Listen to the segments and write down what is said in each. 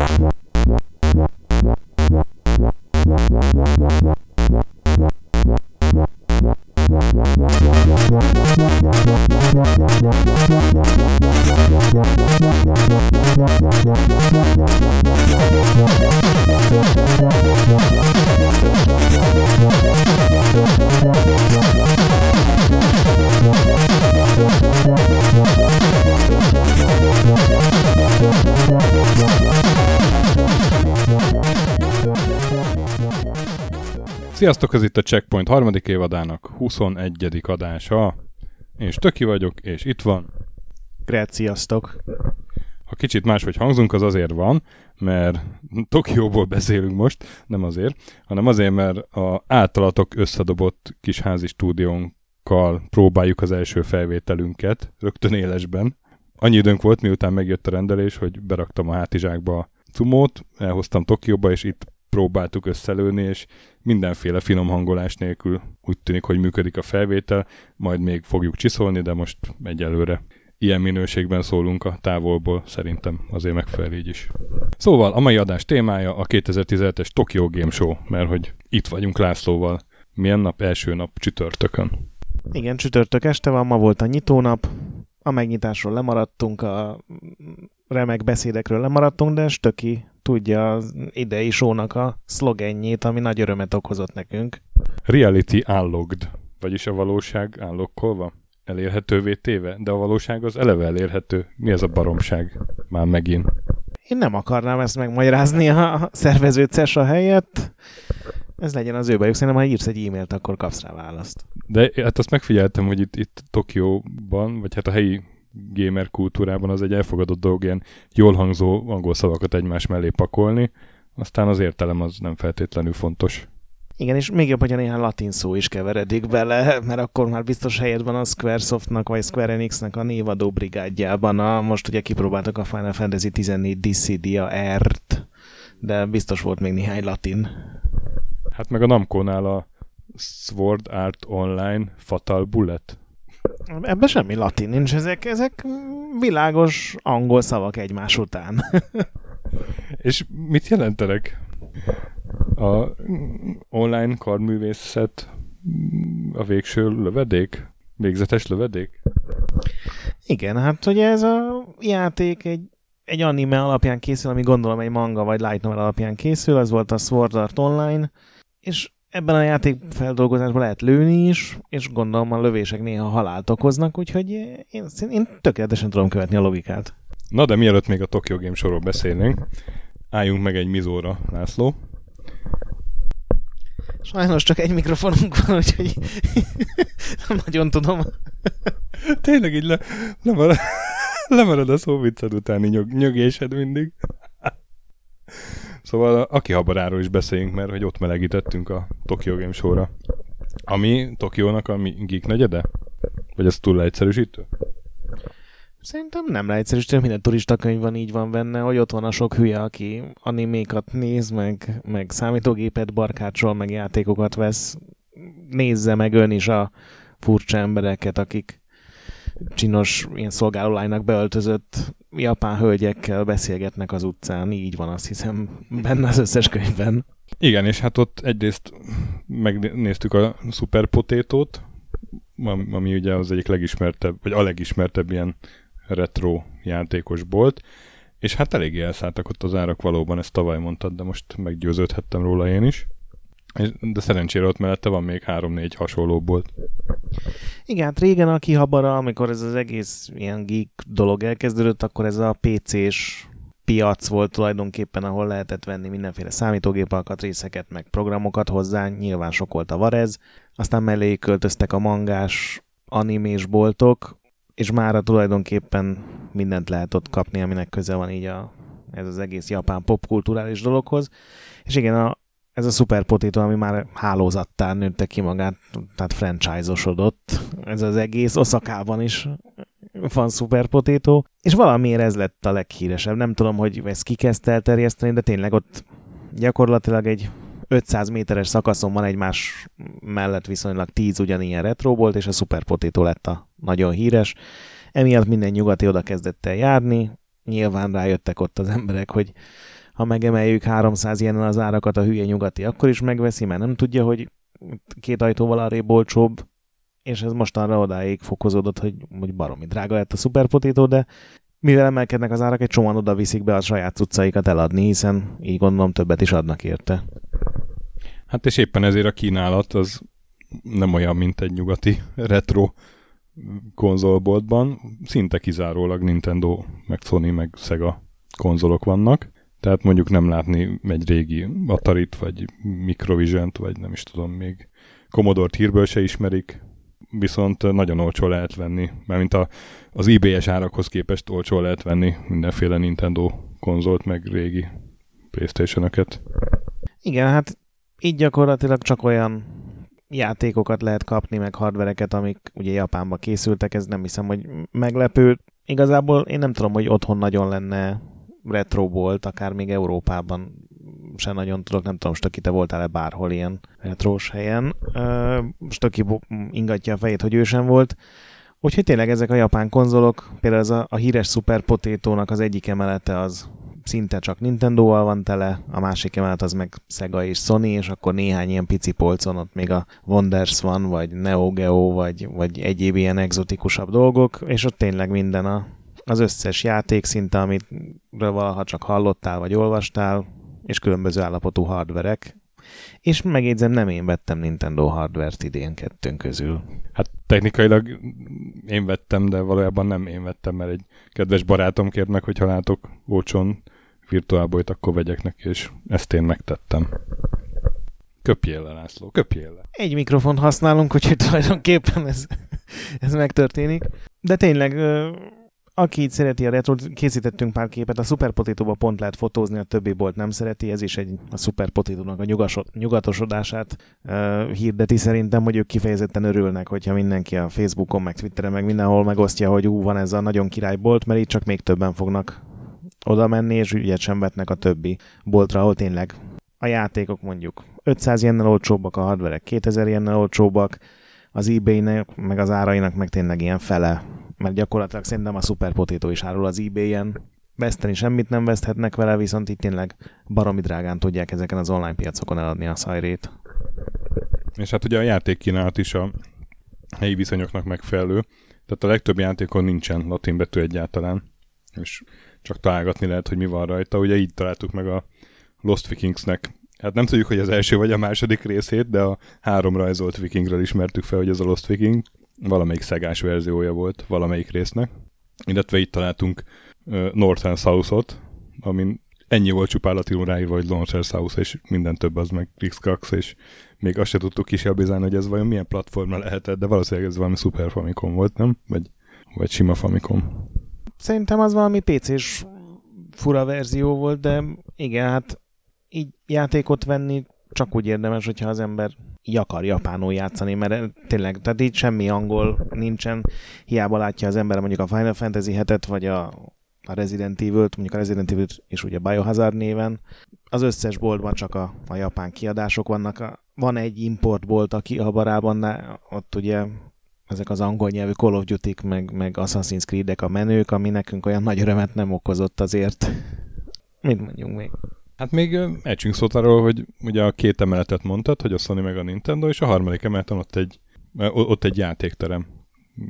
Yeah. Sziasztok, ez itt a Checkpoint harmadik évadának 21. adása. Én Stöki vagyok, és itt van. Grát, sziasztok. Ha kicsit máshogy hangzunk, az azért van, mert Tokióból beszélünk most, nem azért, hanem azért, mert a általatok összedobott kis házi stúdiónkkal próbáljuk az első felvételünket, rögtön élesben. Annyi időnk volt, miután megjött a rendelés, hogy beraktam a hátizsákba a cumót, elhoztam Tokióba, és itt próbáltuk összelőni, és mindenféle finom hangolás nélkül úgy tűnik, hogy működik a felvétel, majd még fogjuk csiszolni, de most egyelőre ilyen minőségben szólunk a távolból, szerintem azért megfelel így is. Szóval a mai adás témája a 2017-es Tokyo Game Show, mert hogy itt vagyunk Lászlóval. Milyen nap? Első nap csütörtökön. Igen, csütörtök este van, ma volt a nyitónap, a megnyitásról lemaradtunk, a remek beszédekről lemaradtunk, de Stöki tudja az idei sónak a szlogenjét, ami nagy örömet okozott nekünk. Reality unlocked, vagyis a valóság unlockolva, elérhetővé téve, de a valóság az eleve elérhető. Mi ez a baromság? Már megint. Én nem akarnám ezt megmagyarázni a szervező CESA helyett. Ez legyen az ő bajuk. Szerintem, ha írsz egy e-mailt, akkor kapsz rá választ. De hát azt megfigyeltem, hogy itt, itt Tokióban, vagy hát a helyi gamer kultúrában az egy elfogadott dolog ilyen jól hangzó angol szavakat egymás mellé pakolni, aztán az értelem az nem feltétlenül fontos. Igen, és még jobb, hogyha néhány latin szó is keveredik bele, mert akkor már biztos helyed van a Squaresoftnak vagy Square Enixnek a névadó brigádjában. A, most ugye kipróbáltak a Final Fantasy 14 Dissidia R-t, de biztos volt még néhány latin. Hát meg a Namco-nál a Sword Art Online Fatal Bullet. Ebben semmi latin nincs, ezek, ezek világos angol szavak egymás után. És mit jelentenek? A online karművészet a végső lövedék? Végzetes lövedék? Igen, hát ugye ez a játék egy, egy anime alapján készül, ami gondolom egy manga vagy light novel alapján készül, az volt a Sword Art Online, és ebben a játék feldolgozásban lehet lőni is, és gondolom a lövések néha halált okoznak, úgyhogy én, én tökéletesen tudom követni a logikát. Na de mielőtt még a Tokyo Game sorról beszélnénk, álljunk meg egy mizóra, László. Sajnos csak egy mikrofonunk van, úgyhogy nem nagyon tudom. Tényleg így le, lemarad, lemarad a szóvicced utáni nyög, nyögésed mindig. Szóval a Akihabaráról is beszéljünk, mert hogy ott melegítettünk a Tokyo Game Show-ra. Ami Tokiónak a geek negyede? Vagy ez túl leegyszerűsítő? Szerintem nem leegyszerűsítő, minden turista van így van benne, hogy ott van a sok hülye, aki animékat néz, meg, meg számítógépet barkácsol, meg játékokat vesz. Nézze meg ön is a furcsa embereket, akik csinos ilyen szolgálólánynak beöltözött japán hölgyekkel beszélgetnek az utcán, így van azt hiszem benne az összes könyvben. Igen, és hát ott egyrészt megnéztük a Super Potato-t, ami ugye az egyik legismertebb, vagy a legismertebb ilyen retro játékos bolt, és hát eléggé elszálltak ott az árak valóban, ezt tavaly mondtad, de most meggyőződhettem róla én is. De szerencsére ott mellette van még három-négy hasonló bolt. Igen, hát régen a kihabara, amikor ez az egész ilyen geek dolog elkezdődött, akkor ez a PC-s piac volt tulajdonképpen, ahol lehetett venni mindenféle számítógép alkatrészeket, meg programokat hozzá, nyilván sok volt a varez, aztán mellé költöztek a mangás animés boltok, és mára tulajdonképpen mindent lehet ott kapni, aminek köze van így a, ez az egész japán popkulturális dologhoz. És igen, a, ez a Super Potato, ami már hálózattá nőtte ki magát, tehát franchise-osodott. Ez az egész, Oszakában is van Super Potato, és valamiért ez lett a leghíresebb. Nem tudom, hogy ezt ki kezdte elterjeszteni, de tényleg ott gyakorlatilag egy 500 méteres szakaszon van egymás mellett viszonylag 10 ugyanilyen retro volt, és a Super Potato lett a nagyon híres. Emiatt minden nyugati oda kezdett el járni, nyilván rájöttek ott az emberek, hogy ha megemeljük 300 ilyenen az árakat, a hülye nyugati akkor is megveszi, mert nem tudja, hogy két ajtóval arrébb olcsóbb, és ez mostanra odáig fokozódott, hogy, hogy baromi drága lett a szuperpotító, de mivel emelkednek az árak, egy csomóan oda viszik be a saját cuccaikat eladni, hiszen így gondolom többet is adnak érte. Hát és éppen ezért a kínálat az nem olyan, mint egy nyugati retro konzolboltban. Szinte kizárólag Nintendo, meg Sony, meg Sega konzolok vannak. Tehát mondjuk nem látni egy régi Atari-t, vagy Microvision-t, vagy nem is tudom még. Commodore-t hírből se ismerik, viszont nagyon olcsó lehet venni, mint a, az IBS árakhoz képest olcsó lehet venni mindenféle Nintendo konzolt, meg régi Playstation-öket. Igen, hát így gyakorlatilag csak olyan játékokat lehet kapni, meg hardvereket, amik ugye Japánba készültek, ez nem hiszem, hogy meglepő. Igazából én nem tudom, hogy otthon nagyon lenne retro volt, akár még Európában se nagyon tudok, nem tudom, Stöki, te voltál-e bárhol ilyen retrós helyen. Stöki ingatja a fejét, hogy ő sem volt. Úgyhogy tényleg ezek a japán konzolok, például ez a, a híres Super potato az egyik emelete az szinte csak Nintendo-val van tele, a másik emelet az meg Sega és Sony, és akkor néhány ilyen pici polcon ott még a Wonders van, vagy Neo Geo, vagy, vagy egyéb ilyen exotikusabb dolgok, és ott tényleg minden a, az összes játék szinte, amit valaha csak hallottál, vagy olvastál, és különböző állapotú hardverek, és megjegyzem, nem én vettem Nintendo hardvert idén kettőnk közül. Hát technikailag én vettem, de valójában nem én vettem, mert egy kedves barátom kért meg, hogy ha látok olcsón virtuálbolyt, akkor vegyek neki, és ezt én megtettem. Köpjél le, László, köpjél le. Egy mikrofont használunk, úgyhogy tulajdonképpen ez, ez megtörténik. De tényleg aki így szereti a retro készítettünk pár képet, a Super Potato-ba pont lehet fotózni, a többi bolt nem szereti, ez is egy a Super Potato-nak a nyugasod, nyugatosodását uh, hirdeti szerintem, hogy ők kifejezetten örülnek, hogyha mindenki a Facebookon, meg Twitteren, meg mindenhol megosztja, hogy ú, van ez a nagyon királybolt, mert így csak még többen fognak oda menni, és ügyet sem vetnek a többi boltra, ahol tényleg a játékok mondjuk 500 jennel olcsóbbak, a hardverek 2000 jennel olcsóbbak, az eBay-nek, meg az árainak meg tényleg ilyen fele mert gyakorlatilag szerintem a Super Potato is árul az eBay-en. Veszteni semmit nem veszthetnek vele, viszont itt tényleg baromi drágán tudják ezeken az online piacokon eladni a szajrét. És hát ugye a játékkínálat is a helyi viszonyoknak megfelelő. Tehát a legtöbb játékon nincsen latin betű egyáltalán, és csak találgatni lehet, hogy mi van rajta. Ugye így találtuk meg a Lost Vikingsnek Hát nem tudjuk, hogy az első vagy a második részét, de a három rajzolt vikingről ismertük fel, hogy ez a Lost Viking valamelyik szegás verziója volt valamelyik résznek, illetve itt találtunk uh, North and South-ot, amin ennyi volt csupán latinul ráírva, hogy North and South, és minden több az meg Krixkrax, és még azt se tudtuk kiselbizálni, hogy ez vajon milyen platformra lehetett, de valószínűleg ez valami Super Famicom volt, nem? Vagy, vagy sima Famicom. Szerintem az valami PC-s fura verzió volt, de igen, hát így játékot venni csak úgy érdemes, hogyha az ember így akar japánul játszani, mert tényleg, tehát így semmi angol nincsen, hiába látja az ember mondjuk a Final Fantasy 7-et, vagy a, a Resident Evil-t, mondjuk a Resident Evil és ugye Biohazard néven, az összes boltban csak a, a japán kiadások vannak. A, van egy importbolt, aki a barában, ott ugye ezek az angol nyelvű Call of duty meg, meg Assassin's Creed-ek a menők, ami nekünk olyan nagy örömet nem okozott azért. Mit mondjunk még? Hát még ejtsünk szót arról, hogy ugye a két emeletet mondtad, hogy a Sony meg a Nintendo, és a harmadik emeleten ott egy, ott egy játékterem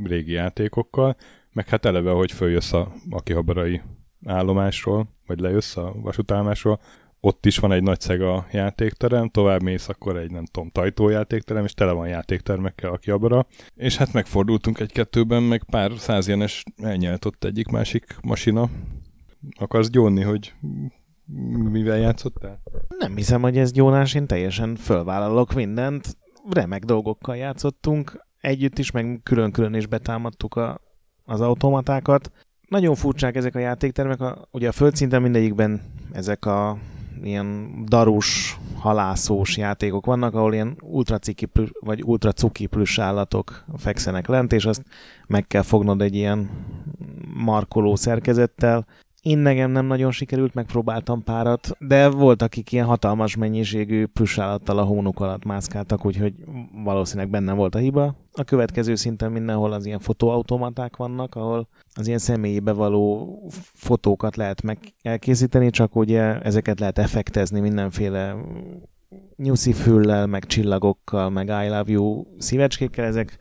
régi játékokkal, meg hát eleve, hogy följössz a Akihabarai állomásról, vagy lejössz a vasútállomásról, ott is van egy nagy szega játékterem, tovább mész akkor egy, nem tudom, tajtójátékterem, és tele van játéktermekkel Akihabara, és hát megfordultunk egy-kettőben, meg pár száz ilyenes elnyelt ott egyik másik masina. Akarsz gyónni, hogy mivel játszottál? Nem hiszem, hogy ez Jónás, én teljesen fölvállalok mindent. Remek dolgokkal játszottunk együtt is, meg külön-külön is betámadtuk a, az automatákat. Nagyon furcsák ezek a játéktermek, a, ugye a földszinten mindegyikben ezek a ilyen darus, halászós játékok vannak, ahol ilyen ultra ciki vagy ultra cuki plusz állatok fekszenek lent, és azt meg kell fognod egy ilyen markoló szerkezettel, Én nekem nem nagyon sikerült, megpróbáltam párat, de voltak, akik ilyen hatalmas mennyiségű pluszállattal a hónuk alatt mászkáltak, úgyhogy valószínűleg benne volt a hiba. A következő szinten mindenhol az ilyen fotóautomaták vannak, ahol az ilyen személyébe való fotókat lehet meg elkészíteni, csak ugye ezeket lehet effektezni mindenféle nyuszi füllel, meg csillagokkal, meg I love you szívecskékkel, ezek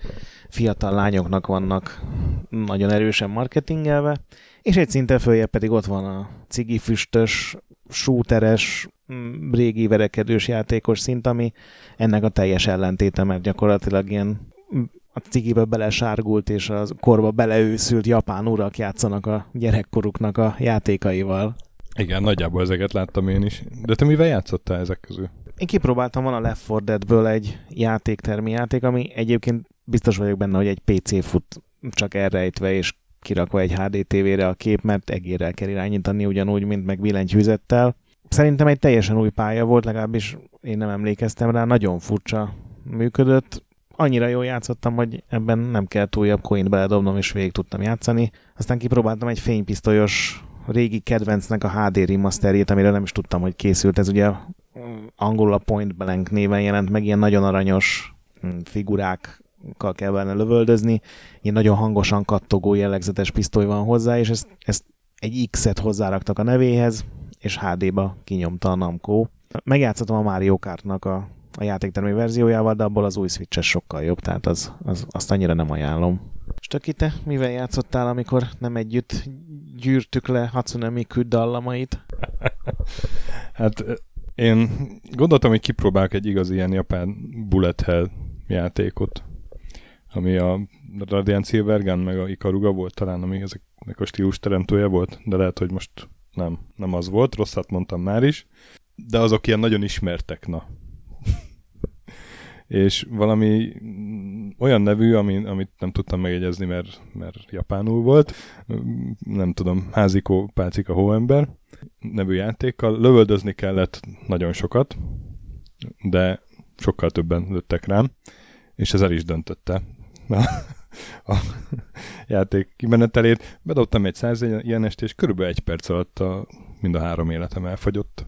fiatal lányoknak vannak nagyon erősen marketingelve, és egy szinte följebb pedig ott van a cigifüstös, shooteres, mm, régi verekedős játékos szint, ami ennek a teljes ellentéte, mert gyakorlatilag ilyen mm, a cigibe belesárgult és a korba beleőszült japán urak játszanak a gyerekkoruknak a játékaival. Igen, nagyjából ezeket láttam én is. De te mivel játszottál ezek közül? Én kipróbáltam van a Left 4 Dead-ből egy játéktermi játék, ami egyébként biztos vagyok benne, hogy egy PC fut csak elrejtve és kirakva egy HD TV-re a kép, mert egérrel kell irányítani, ugyanúgy, mint meg billentyűzettel. Szerintem egy teljesen új pálya volt, legalábbis én nem emlékeztem rá, nagyon furcsa működött. Annyira jól játszottam, hogy ebben nem kell újabb coint beledobnom, és végig tudtam játszani. Aztán kipróbáltam egy fénypisztolyos régi kedvencnek a HD remasterjét, amire nem is tudtam, hogy készült. Ez ugye angolul a Point Blank néven jelent meg, ilyen nagyon aranyos mm, figurák kell benne lövöldözni, ilyen nagyon hangosan kattogó jellegzetes pisztoly van hozzá, és ezt, ezt egy X-et hozzáraktak a nevéhez, és HD-ba kinyomta a Namco. Megjátszottam a Mario Kartnak a, a játéktermi verziójával, de abból az új switch sokkal jobb, tehát az, az, azt annyira nem ajánlom. És Töki, te mivel játszottál, amikor nem együtt gyűrtük le Hatsune Miku dallamait? hát én gondoltam, hogy kipróbálok egy igaz ilyen japán bullet hell játékot ami a Radiant Silvergun meg a Ikaruga volt talán, ami ezeknek a stílus teremtője volt, de lehet, hogy most nem, nem az volt, rosszat mondtam már is, de azok ilyen nagyon ismertek, na. és valami olyan nevű, ami, amit nem tudtam megjegyezni, mert, mert japánul volt, nem tudom, házikó, pálcika, hóember nevű játékkal. Lövöldözni kellett nagyon sokat, de sokkal többen lőttek rám, és ez el is döntötte a, a játék kimenetelét. Bedobtam egy száz ilyenest, és körülbelül egy perc alatt a, mind a három életem elfogyott.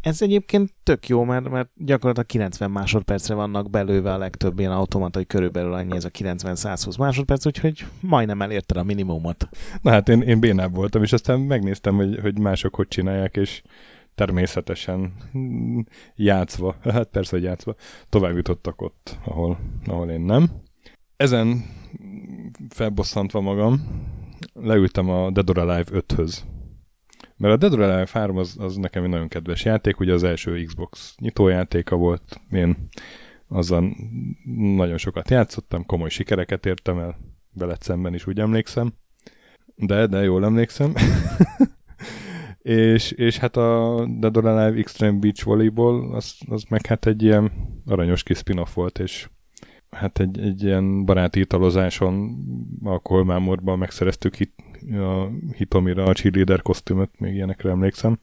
Ez egyébként tök jó, mert, mert gyakorlatilag 90 másodpercre vannak belőve a legtöbb ilyen automata, hogy körülbelül annyi ez a 90-120 másodperc, úgyhogy majdnem elérted a minimumot. Na hát én, én bénább voltam, és aztán megnéztem, hogy, hogy mások hogy csinálják, és természetesen játszva, hát persze, hogy játszva, tovább jutottak ott, ahol, ahol én nem ezen felbosszantva magam, leültem a Dead or Alive 5-höz. Mert a Dead or Alive 3 az, az nekem egy nagyon kedves játék, ugye az első Xbox nyitójátéka volt, én azzal nagyon sokat játszottam, komoly sikereket értem el, veled szemben is úgy emlékszem. De, de jól emlékszem. és, és hát a Dead or Alive Extreme Beach Volleyball, az, az meg hát egy ilyen aranyos kis spin-off volt, és hát egy, egy ilyen baráti italozáson a Kolmámorban megszereztük hit, a Hitomira a cheerleader kosztümöt, még ilyenekre emlékszem.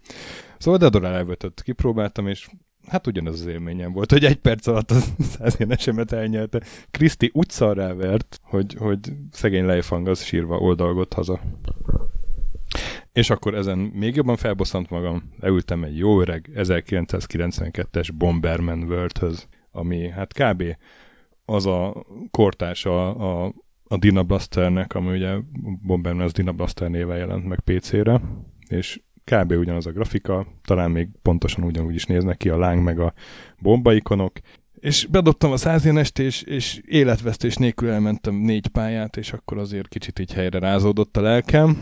Szóval Dead or alive kipróbáltam, és hát ugyanez az élményem volt, hogy egy perc alatt a száz esemet elnyelte. Kriszti úgy szarrá vert, hogy, hogy szegény lejfang az sírva oldalgott haza. És akkor ezen még jobban felbosszant magam, leültem egy jó öreg 1992-es Bomberman World-höz, ami hát kb az a kortársa a, a Dina Blasternek, ami ugye Bomberman az Dina Blaster néven jelent meg PC-re, és kb. ugyanaz a grafika, talán még pontosan ugyanúgy is néznek ki a láng meg a bombaikonok, és bedobtam a százénest, és, és életvesztés nélkül elmentem négy pályát, és akkor azért kicsit így helyre rázódott a lelkem.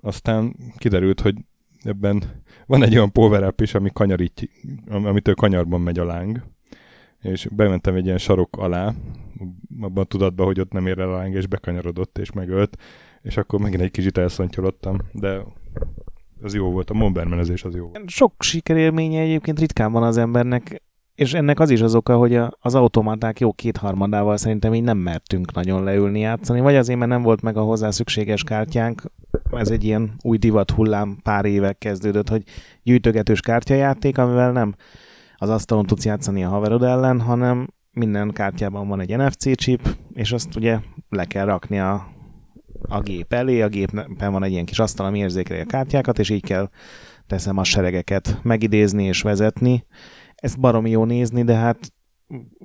Aztán kiderült, hogy ebben van egy olyan power is, ami kanyarít, amitől kanyarban megy a láng, és bementem egy ilyen sarok alá, abban a tudatban, hogy ott nem ér el a láng, és bekanyarodott, és megölt, és akkor megint egy kicsit elszontyolottam, de az jó volt, a bombermenezés az jó volt. Sok sikerélménye egyébként ritkán van az embernek, és ennek az is az oka, hogy az automaták jó kétharmadával szerintem így nem mertünk nagyon leülni játszani, vagy azért, mert nem volt meg a hozzá szükséges kártyánk, ez egy ilyen új divat hullám pár évek kezdődött, hogy gyűjtögetős kártyajáték, amivel nem az asztalon tudsz játszani a haverod ellen, hanem minden kártyában van egy NFC chip, és azt ugye le kell rakni a a gép elé, a gépen van egy ilyen kis asztal, ami érzékeli a kártyákat, és így kell teszem a seregeket megidézni és vezetni. Ezt baromi jó nézni, de hát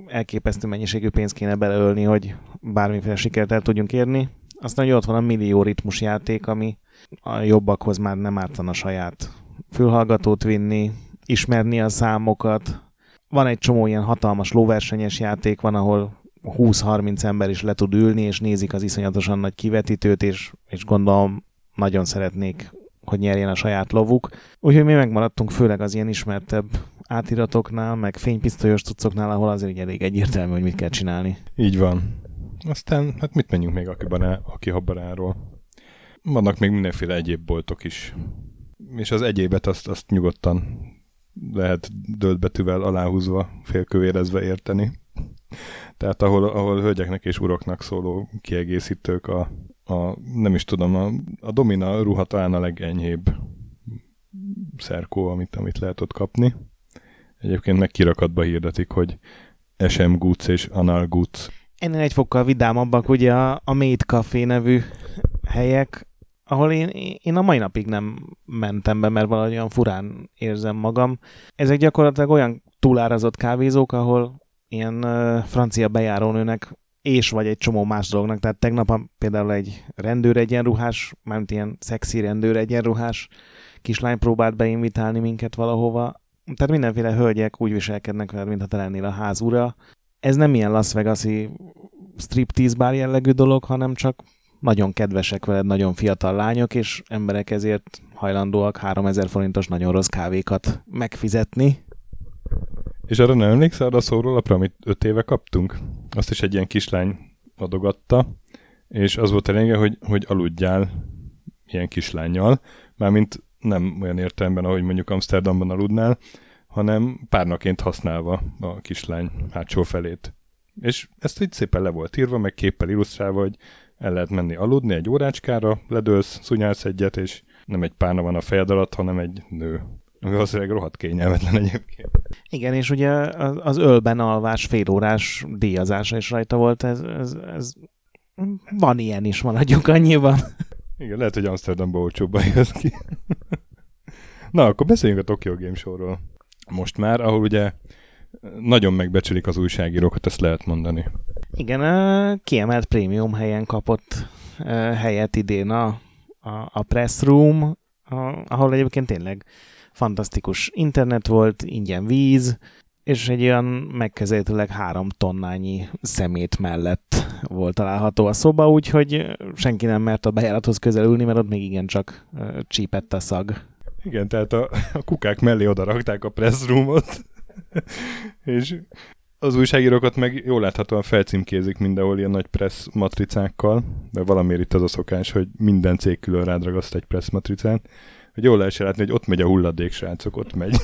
elképesztő mennyiségű pénzt kéne beleölni, hogy bármiféle sikert el tudjunk érni. Aztán, hogy ott van a millió ritmus játék, ami a jobbakhoz már nem ártana saját fülhallgatót vinni, ismerni a számokat. Van egy csomó ilyen hatalmas lóversenyes játék, van, ahol 20-30 ember is le tud ülni, és nézik az iszonyatosan nagy kivetítőt, és, és gondolom nagyon szeretnék, hogy nyerjen a saját lovuk. Úgyhogy mi megmaradtunk főleg az ilyen ismertebb átiratoknál, meg fénypisztolyos cuccoknál, ahol azért elég egyértelmű, hogy mit kell csinálni. Így van. Aztán, hát mit menjünk még Akibaná, Akihabaráról? Vannak még mindenféle egyéb boltok is. És az egyébet azt, azt nyugodtan lehet döldbetűvel aláhúzva, félkövérezve érteni. Tehát ahol, ahol hölgyeknek és uroknak szóló kiegészítők a, a nem is tudom, a, a Domina ruha talán a legenyhébb szerkó, amit, amit lehet ott kapni. Egyébként meg kirakatba hirdetik, hogy SM Goods és Anal Goods. Ennél egy fokkal vidámabbak ugye a, a Made Café nevű helyek, ahol én, én a mai napig nem mentem be, mert valahogy olyan furán érzem magam. Ezek gyakorlatilag olyan túlárazott kávézók, ahol ilyen uh, francia bejárónőnek és vagy egy csomó más dolognak. Tehát tegnap például egy rendőr egyenruhás, mármint ilyen szexi rendőr egyenruhás kislány próbált beinvitálni minket valahova. Tehát mindenféle hölgyek úgy viselkednek veled, mintha te lennél a ház ura. Ez nem ilyen Las Vegas-i striptease bár jellegű dolog, hanem csak nagyon kedvesek veled, nagyon fiatal lányok, és emberek ezért hajlandóak 3000 forintos nagyon rossz kávékat megfizetni. És arra nem emlékszel arra a szórólapra, amit öt éve kaptunk? Azt is egy ilyen kislány adogatta, és az volt a lényege, hogy, hogy aludjál ilyen kislányjal, mármint nem olyan értelemben, ahogy mondjuk Amsterdamban aludnál, hanem párnaként használva a kislány hátsó felét. És ezt így szépen le volt írva, meg képpel illusztrálva, hogy el lehet menni aludni egy órácskára, ledőlsz, szunyálsz egyet, és nem egy párna van a fejed alatt, hanem egy nő. Ami valószínűleg rohadt kényelmetlen egyébként. Igen, és ugye az ölben alvás félórás díjazása is rajta volt, ez, ez, ez van ilyen is, maradjuk annyiban. Igen, lehet, hogy Amsterdamban olcsóbban jössz ki. Na, akkor beszéljünk a Tokyo Game Show-ról. Most már, ahol ugye nagyon megbecsülik az újságírókat, ezt lehet mondani. Igen, kiemelt prémium helyen kapott helyet idén a, a, a press room, a, ahol egyébként tényleg fantasztikus internet volt, ingyen víz, és egy olyan megkezelhetőleg három tonnányi szemét mellett volt található a szoba, úgyhogy senki nem mert a bejárathoz közelülni, mert ott még igencsak csípett a szag. Igen, tehát a, a kukák mellé oda rakták a pressroomot, és az újságírókat meg jól láthatóan felcímkézik mindenhol ilyen nagy press matricákkal, de valamiért itt az a szokás, hogy minden cég külön rádragaszt egy press matricát, hogy jól lehessen látni, hogy ott megy a hulladék, srácok, ott megy.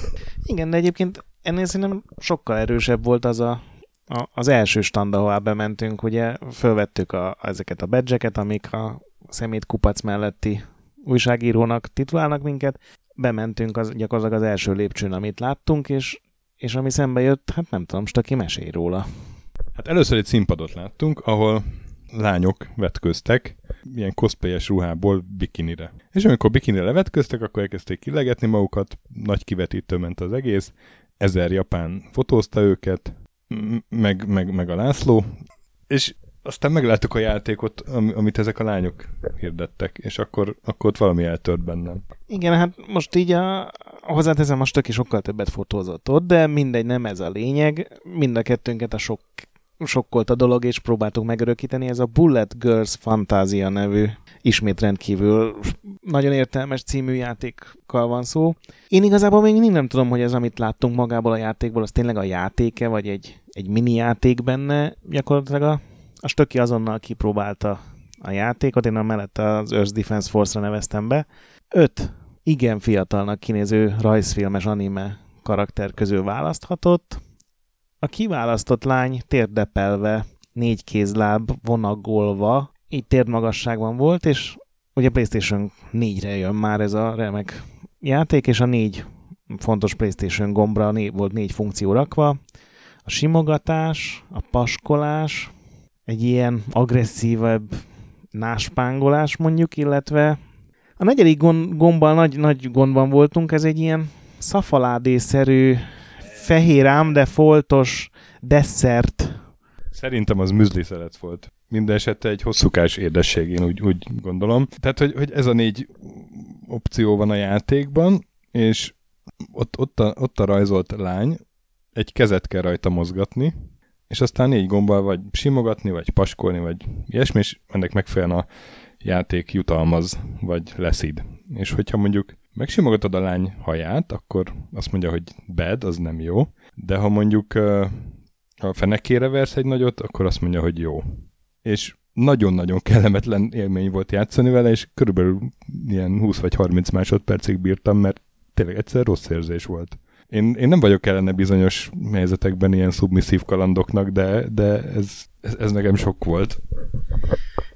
Igen, de egyébként ennél szerintem sokkal erősebb volt az a, a az első stand, ahová bementünk, ugye fölvettük a, ezeket a badge amik a szemét kupac melletti újságírónak titulálnak minket, bementünk az, gyakorlatilag az első lépcsőn, amit láttunk, és, és ami szembe jött, hát nem tudom, most aki mesél róla. Hát először egy színpadot láttunk, ahol lányok vetköztek, ilyen cosplayes ruhából bikinire. És amikor bikinire levetköztek, akkor elkezdték kilegetni magukat, nagy kivetítő ment az egész, ezer japán fotózta őket, meg, meg, meg a László, és aztán megláttuk a játékot, amit ezek a lányok hirdettek, és akkor, akkor ott valami eltört bennem. Igen, hát most így a, hozzáteszem, most is sokkal többet fotózott ott, de mindegy, nem ez a lényeg. Mind a kettőnket a sok sokkolt a dolog, és próbáltuk megörökíteni. Ez a Bullet Girls Fantasia nevű, ismét rendkívül nagyon értelmes című játékkal van szó. Én igazából még nem tudom, hogy ez, amit láttunk magából a játékból, az tényleg a játéke, vagy egy, egy mini játék benne. Gyakorlatilag a, a stöki azonnal kipróbálta a játékot, én a mellett az Earth Defense Force-ra neveztem be. Öt igen fiatalnak kinéző rajzfilmes anime karakter közül választhatott, a kiválasztott lány térdepelve, négy kézláb vonagolva, így térdmagasságban volt, és ugye PlayStation 4-re jön már ez a remek játék, és a négy fontos PlayStation gombra né- volt négy funkció rakva. A simogatás, a paskolás, egy ilyen agresszívebb náspángolás mondjuk, illetve a negyedik gond, gombbal nagy, nagy gondban voltunk, ez egy ilyen szafaládészerű, fehér ám, de foltos desszert. Szerintem az műzli szelet volt. Minden esetre egy hosszúkás édesség, én úgy, úgy gondolom. Tehát, hogy, hogy ez a négy opció van a játékban, és ott, ott, a, ott a rajzolt lány, egy kezet kell rajta mozgatni, és aztán négy gombbal vagy simogatni, vagy paskolni, vagy ilyesmi, és ennek megfelelően a játék jutalmaz, vagy leszid. És hogyha mondjuk megsimogatod a lány haját, akkor azt mondja, hogy bad, az nem jó, de ha mondjuk a fenekére versz egy nagyot, akkor azt mondja, hogy jó. És nagyon-nagyon kellemetlen élmény volt játszani vele, és körülbelül ilyen 20 vagy 30 másodpercig bírtam, mert tényleg egyszer rossz érzés volt. Én, én nem vagyok ellene bizonyos helyzetekben ilyen szubmisszív kalandoknak, de, de ez, ez, ez nekem sok volt.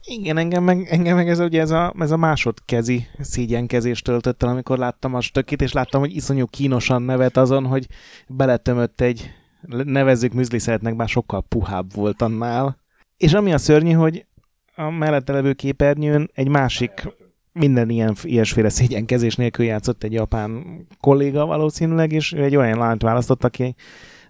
Igen, engem meg, engem meg ez, ugye ez, a, ez a másodkezi szégyenkezést töltött el, amikor láttam a stökit, és láttam, hogy iszonyú kínosan nevet azon, hogy beletömött egy, nevezzük műzliszeletnek, bár sokkal puhább volt annál. És ami a szörnyű, hogy a mellette levő képernyőn egy másik minden ilyen ilyesféle szégyenkezés nélkül játszott egy japán kolléga valószínűleg, és ő egy olyan lányt választott, aki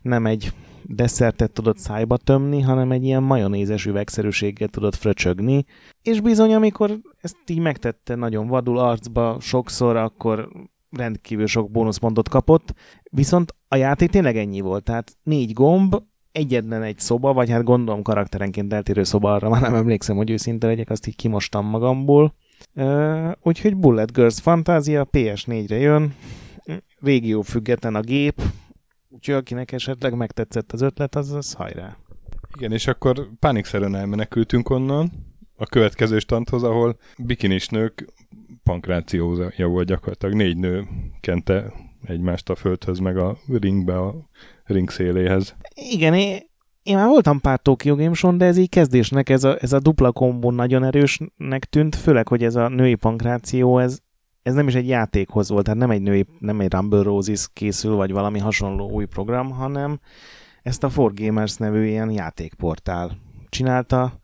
nem egy desszertet tudott szájba tömni, hanem egy ilyen majonézes üvegszerűséggel tudott fröcsögni, és bizony, amikor ezt így megtette nagyon vadul arcba sokszor, akkor rendkívül sok bónuszpontot kapott, viszont a játék tényleg ennyi volt, tehát négy gomb, egyetlen egy szoba, vagy hát gondolom karakterenként eltérő szoba, arra már nem emlékszem, hogy őszinte legyek, azt így kimostam magamból. Uh, úgyhogy Bullet Girls Fantázia PS4-re jön, régió független a gép, úgyhogy akinek esetleg megtetszett az ötlet, az, az hajrá. Igen, és akkor pánikszerűen elmenekültünk onnan a következő standhoz, ahol bikinis nők pankrációja volt gyakorlatilag. Négy nő kente egymást a földhöz, meg a ringbe, a ring széléhez. Igen, én, már voltam pár Tokyo Game Show, de ez így kezdésnek, ez a, ez a dupla kombó nagyon erősnek tűnt, főleg, hogy ez a női pankráció, ez, ez nem is egy játékhoz volt, tehát nem egy női, nem egy Rumble Roses készül, vagy valami hasonló új program, hanem ezt a 4Gamers nevű ilyen játékportál csinálta.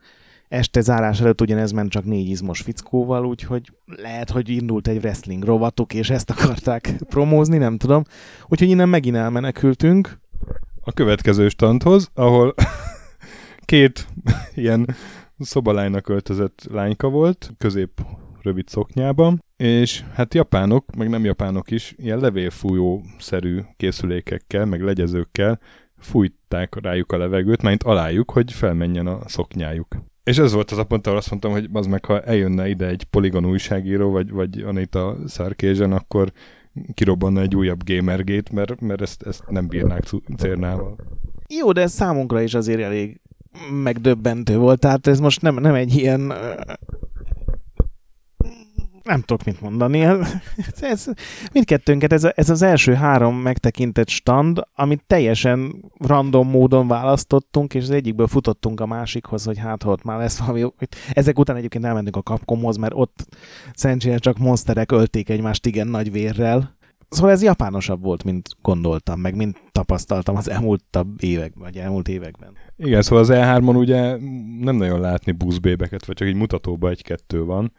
Este zárás előtt ugyanez ment csak négy izmos fickóval, úgyhogy lehet, hogy indult egy wrestling rovatuk, és ezt akarták promózni, nem tudom. Úgyhogy innen megint elmenekültünk. A következő standhoz, ahol két ilyen szobalánynak öltözött lányka volt, közép rövid szoknyában, és hát japánok, meg nem japánok is ilyen levélfújó-szerű készülékekkel, meg legyezőkkel fújták rájuk a levegőt, mert alájuk, hogy felmenjen a szoknyájuk. És ez volt az a pont, ahol azt mondtam, hogy az meg, ha eljönne ide egy poligon újságíró, vagy, vagy Anita Sarkézsen, akkor kirobbanna egy újabb gamergét, mert, mert ezt, ezt nem bírnák cérnával. Jó, de ez számunkra is azért elég megdöbbentő volt, tehát ez most nem, nem egy ilyen nem tudok mit mondani. Ez, ez, mindkettőnket, ez, ez az első három megtekintett stand, amit teljesen random módon választottunk, és az egyikből futottunk a másikhoz, hogy hát ott már lesz valami. Ezek után egyébként elmentünk a Capcomhoz, mert ott szerencsére csak monsterek ölték egymást igen nagy vérrel. Szóval ez japánosabb volt, mint gondoltam, meg mint tapasztaltam az elmúlt években, vagy elmúlt években. Igen, szóval az E3-on ugye nem nagyon látni buszbébeket, vagy csak egy mutatóba egy-kettő van,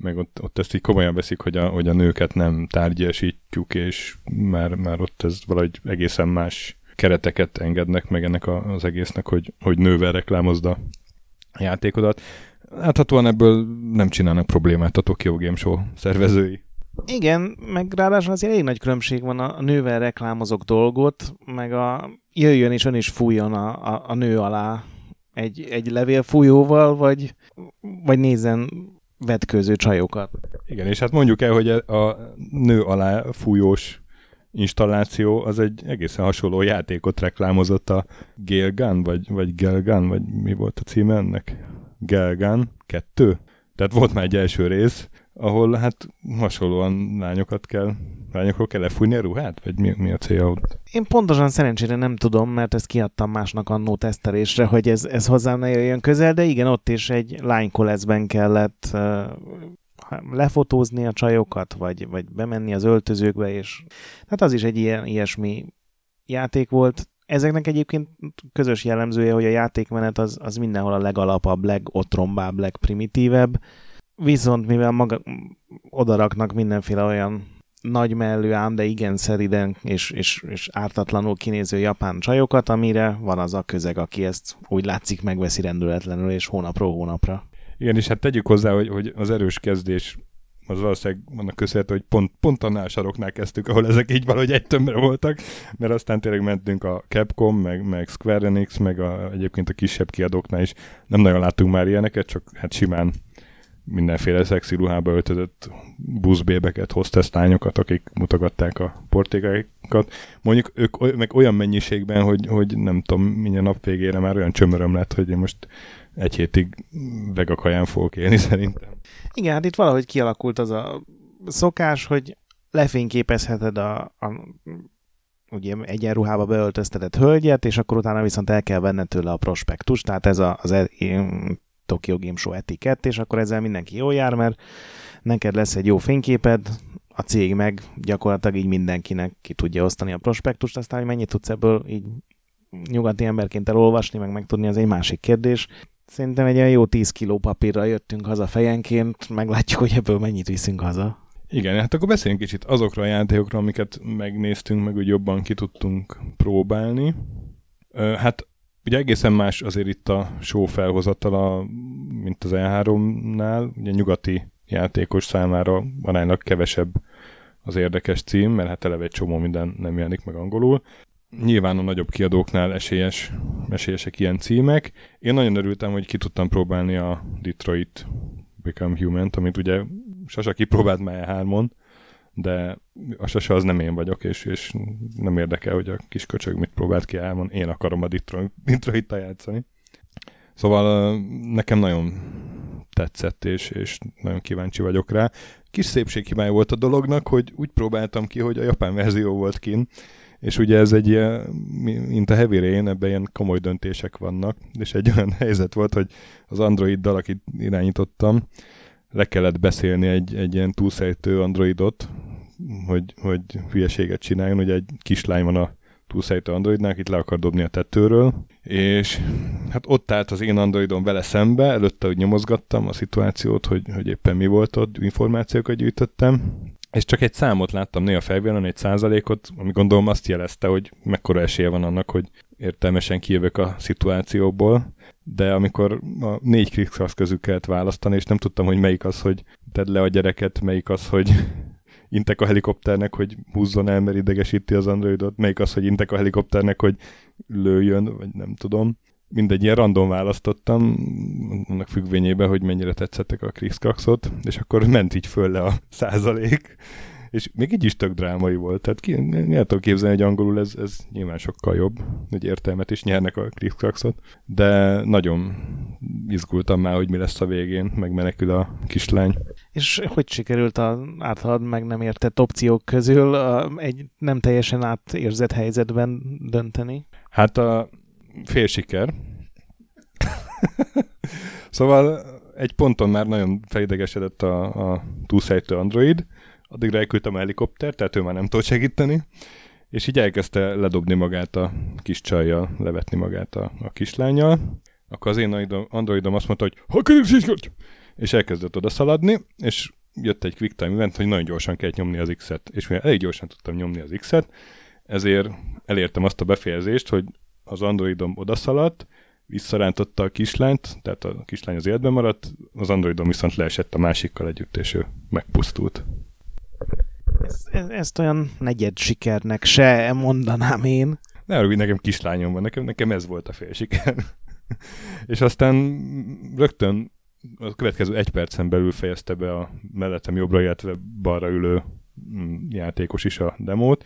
meg ott, ott ezt így komolyan veszik, hogy a, hogy a nőket nem tárgyasítjuk, és már, már ott ez valahogy egészen más kereteket engednek meg ennek a, az egésznek, hogy, hogy nővel reklámozd a játékodat. Láthatóan ebből nem csinálnak problémát a Tokyo Game Show szervezői. Igen, meg ráadásul azért elég nagy különbség van a nővel reklámozok dolgot, meg a jöjjön és ön is fújjon a, a, a nő alá egy, egy levélfújóval, vagy, vagy nézzen vetkőző csajokat. Igen, és hát mondjuk el, hogy a nő alá fújós installáció az egy egészen hasonló játékot reklámozott a Gale vagy, vagy Gelgan, vagy mi volt a címe ennek? Gelgan 2? Tehát volt már egy első rész, ahol hát hasonlóan lányokat kell, lányokról kell lefújni a ruhát? Vagy mi, mi a célja ott? Én pontosan szerencsére nem tudom, mert ezt kiadtam másnak annó tesztelésre, hogy ez, ez hozzám ne jöjjön közel, de igen, ott is egy lánykoleszben kellett uh, lefotózni a csajokat, vagy, vagy bemenni az öltözőkbe, és hát az is egy ilyen, ilyesmi játék volt. ezeknek egyébként közös jellemzője, hogy a játékmenet az, az mindenhol a legalapabb, legotrombább, legprimitívebb, viszont mivel maga, odaraknak mindenféle olyan nagy mellő ám, de igen szeriden és, és, és ártatlanul kinéző japán csajokat, amire van az a közeg, aki ezt úgy látszik megveszi rendületlenül, és hónapról hónapra. Igen, és hát tegyük hozzá, hogy, hogy az erős kezdés az valószínűleg vannak köszönhető, hogy pont, pont annál saroknál kezdtük, ahol ezek így valahogy egy tömbre voltak, mert aztán tényleg mentünk a Capcom, meg, meg Square Enix, meg a, egyébként a kisebb kiadóknál is. Nem nagyon láttunk már ilyeneket, csak hát simán mindenféle szexi ruhába öltözött buszbébeket, hostesztányokat, akik mutogatták a portékáikat. Mondjuk ők meg olyan mennyiségben, hogy, hogy nem tudom, minden nap végére már olyan csömöröm lett, hogy én most egy hétig vegakaján fogok élni szerintem. Igen, hát itt valahogy kialakult az a szokás, hogy lefényképezheted a, a ugye egyenruhába beöltöztetett hölgyet, és akkor utána viszont el kell venned tőle a prospektus, tehát ez a, az e, Tokyo Game Show etikett, és akkor ezzel mindenki jól jár, mert neked lesz egy jó fényképed, a cég meg gyakorlatilag így mindenkinek ki tudja osztani a prospektust, aztán hogy mennyit tudsz ebből így nyugati emberként elolvasni, meg megtudni, az egy másik kérdés. Szerintem egy olyan jó 10 kiló papírra jöttünk haza fejenként, meglátjuk, hogy ebből mennyit viszünk haza. Igen, hát akkor beszéljünk kicsit azokra a játékokról, amiket megnéztünk, meg úgy jobban ki tudtunk próbálni. Hát ugye egészen más azért itt a show felhozatala, mint az E3-nál. Ugye nyugati játékos számára aránylag kevesebb az érdekes cím, mert hát eleve egy csomó minden nem jelenik meg angolul. Nyilván a nagyobb kiadóknál esélyes, esélyesek ilyen címek. Én nagyon örültem, hogy ki tudtam próbálni a Detroit Become Human-t, amit ugye Sasa kipróbált már 3 de a Sasa az nem én vagyok, és, és nem érdekel, hogy a kis köcsög mit próbált ki álmon. Én akarom a Detroit, detroit játszani. Szóval nekem nagyon tetszett, és, és nagyon kíváncsi vagyok rá. Kis szépséghibája volt a dolognak, hogy úgy próbáltam ki, hogy a japán verzió volt kin, és ugye ez egy ilyen, mint a Heavy Rain, ebben ilyen komoly döntések vannak, és egy olyan helyzet volt, hogy az Androiddal, akit irányítottam, le kellett beszélni egy, egy ilyen túlszejtő Androidot, hogy, hogy hülyeséget csináljon, hogy egy kislány van a túlszejtő Androidnál, akit le akar dobni a tetőről, és hát ott állt az én Androidom vele szembe, előtte, hogy nyomozgattam a szituációt, hogy, hogy éppen mi volt ott, információkat gyűjtöttem, és csak egy számot láttam néha felvélen, egy százalékot, ami gondolom azt jelezte, hogy mekkora esélye van annak, hogy értelmesen kijövök a szituációból, de amikor a négy krikszak közül kellett választani, és nem tudtam, hogy melyik az, hogy tedd le a gyereket, melyik az, hogy intek a helikopternek, hogy húzzon el, mert idegesíti az androidot, melyik az, hogy intek a helikopternek, hogy lőjön, vagy nem tudom. Mindegy, ilyen random választottam, annak függvényében, hogy mennyire tetszettek a Krixkraxot, és akkor ment így föl le a százalék, és még így is tök drámai volt. Tehát ki, el tudom képzelni, hogy angolul ez, ez nyilván sokkal jobb, hogy értelmet is nyernek a Krixkraxot, de nagyon izgultam már, hogy mi lesz a végén, megmenekül a kislány. És hogy sikerült az általad meg nem értett opciók közül egy nem teljesen átérzett helyzetben dönteni? Hát a, fél siker. szóval egy ponton már nagyon felidegesedett a, a túlszejtő android, addigra elküldtem a helikopter, tehát ő már nem tud segíteni, és így elkezdte ledobni magát a kis csajjal, levetni magát a, a kislányjal. Akkor az én androidom azt mondta, hogy ha és elkezdett oda szaladni, és jött egy quick time event, hogy nagyon gyorsan kell nyomni az X-et. És mivel elég gyorsan tudtam nyomni az X-et, ezért elértem azt a befejezést, hogy az androidom odaszaladt, visszarántotta a kislányt, tehát a kislány az életben maradt, az androidom viszont leesett a másikkal együtt, és ő megpusztult. Ezt, ezt olyan negyed sikernek se mondanám én. Ne arra, nekem kislányom van, nekem, nekem ez volt a fél siker. és aztán rögtön a következő egy percen belül fejezte be a mellettem jobbra, illetve balra ülő mm, játékos is a demót,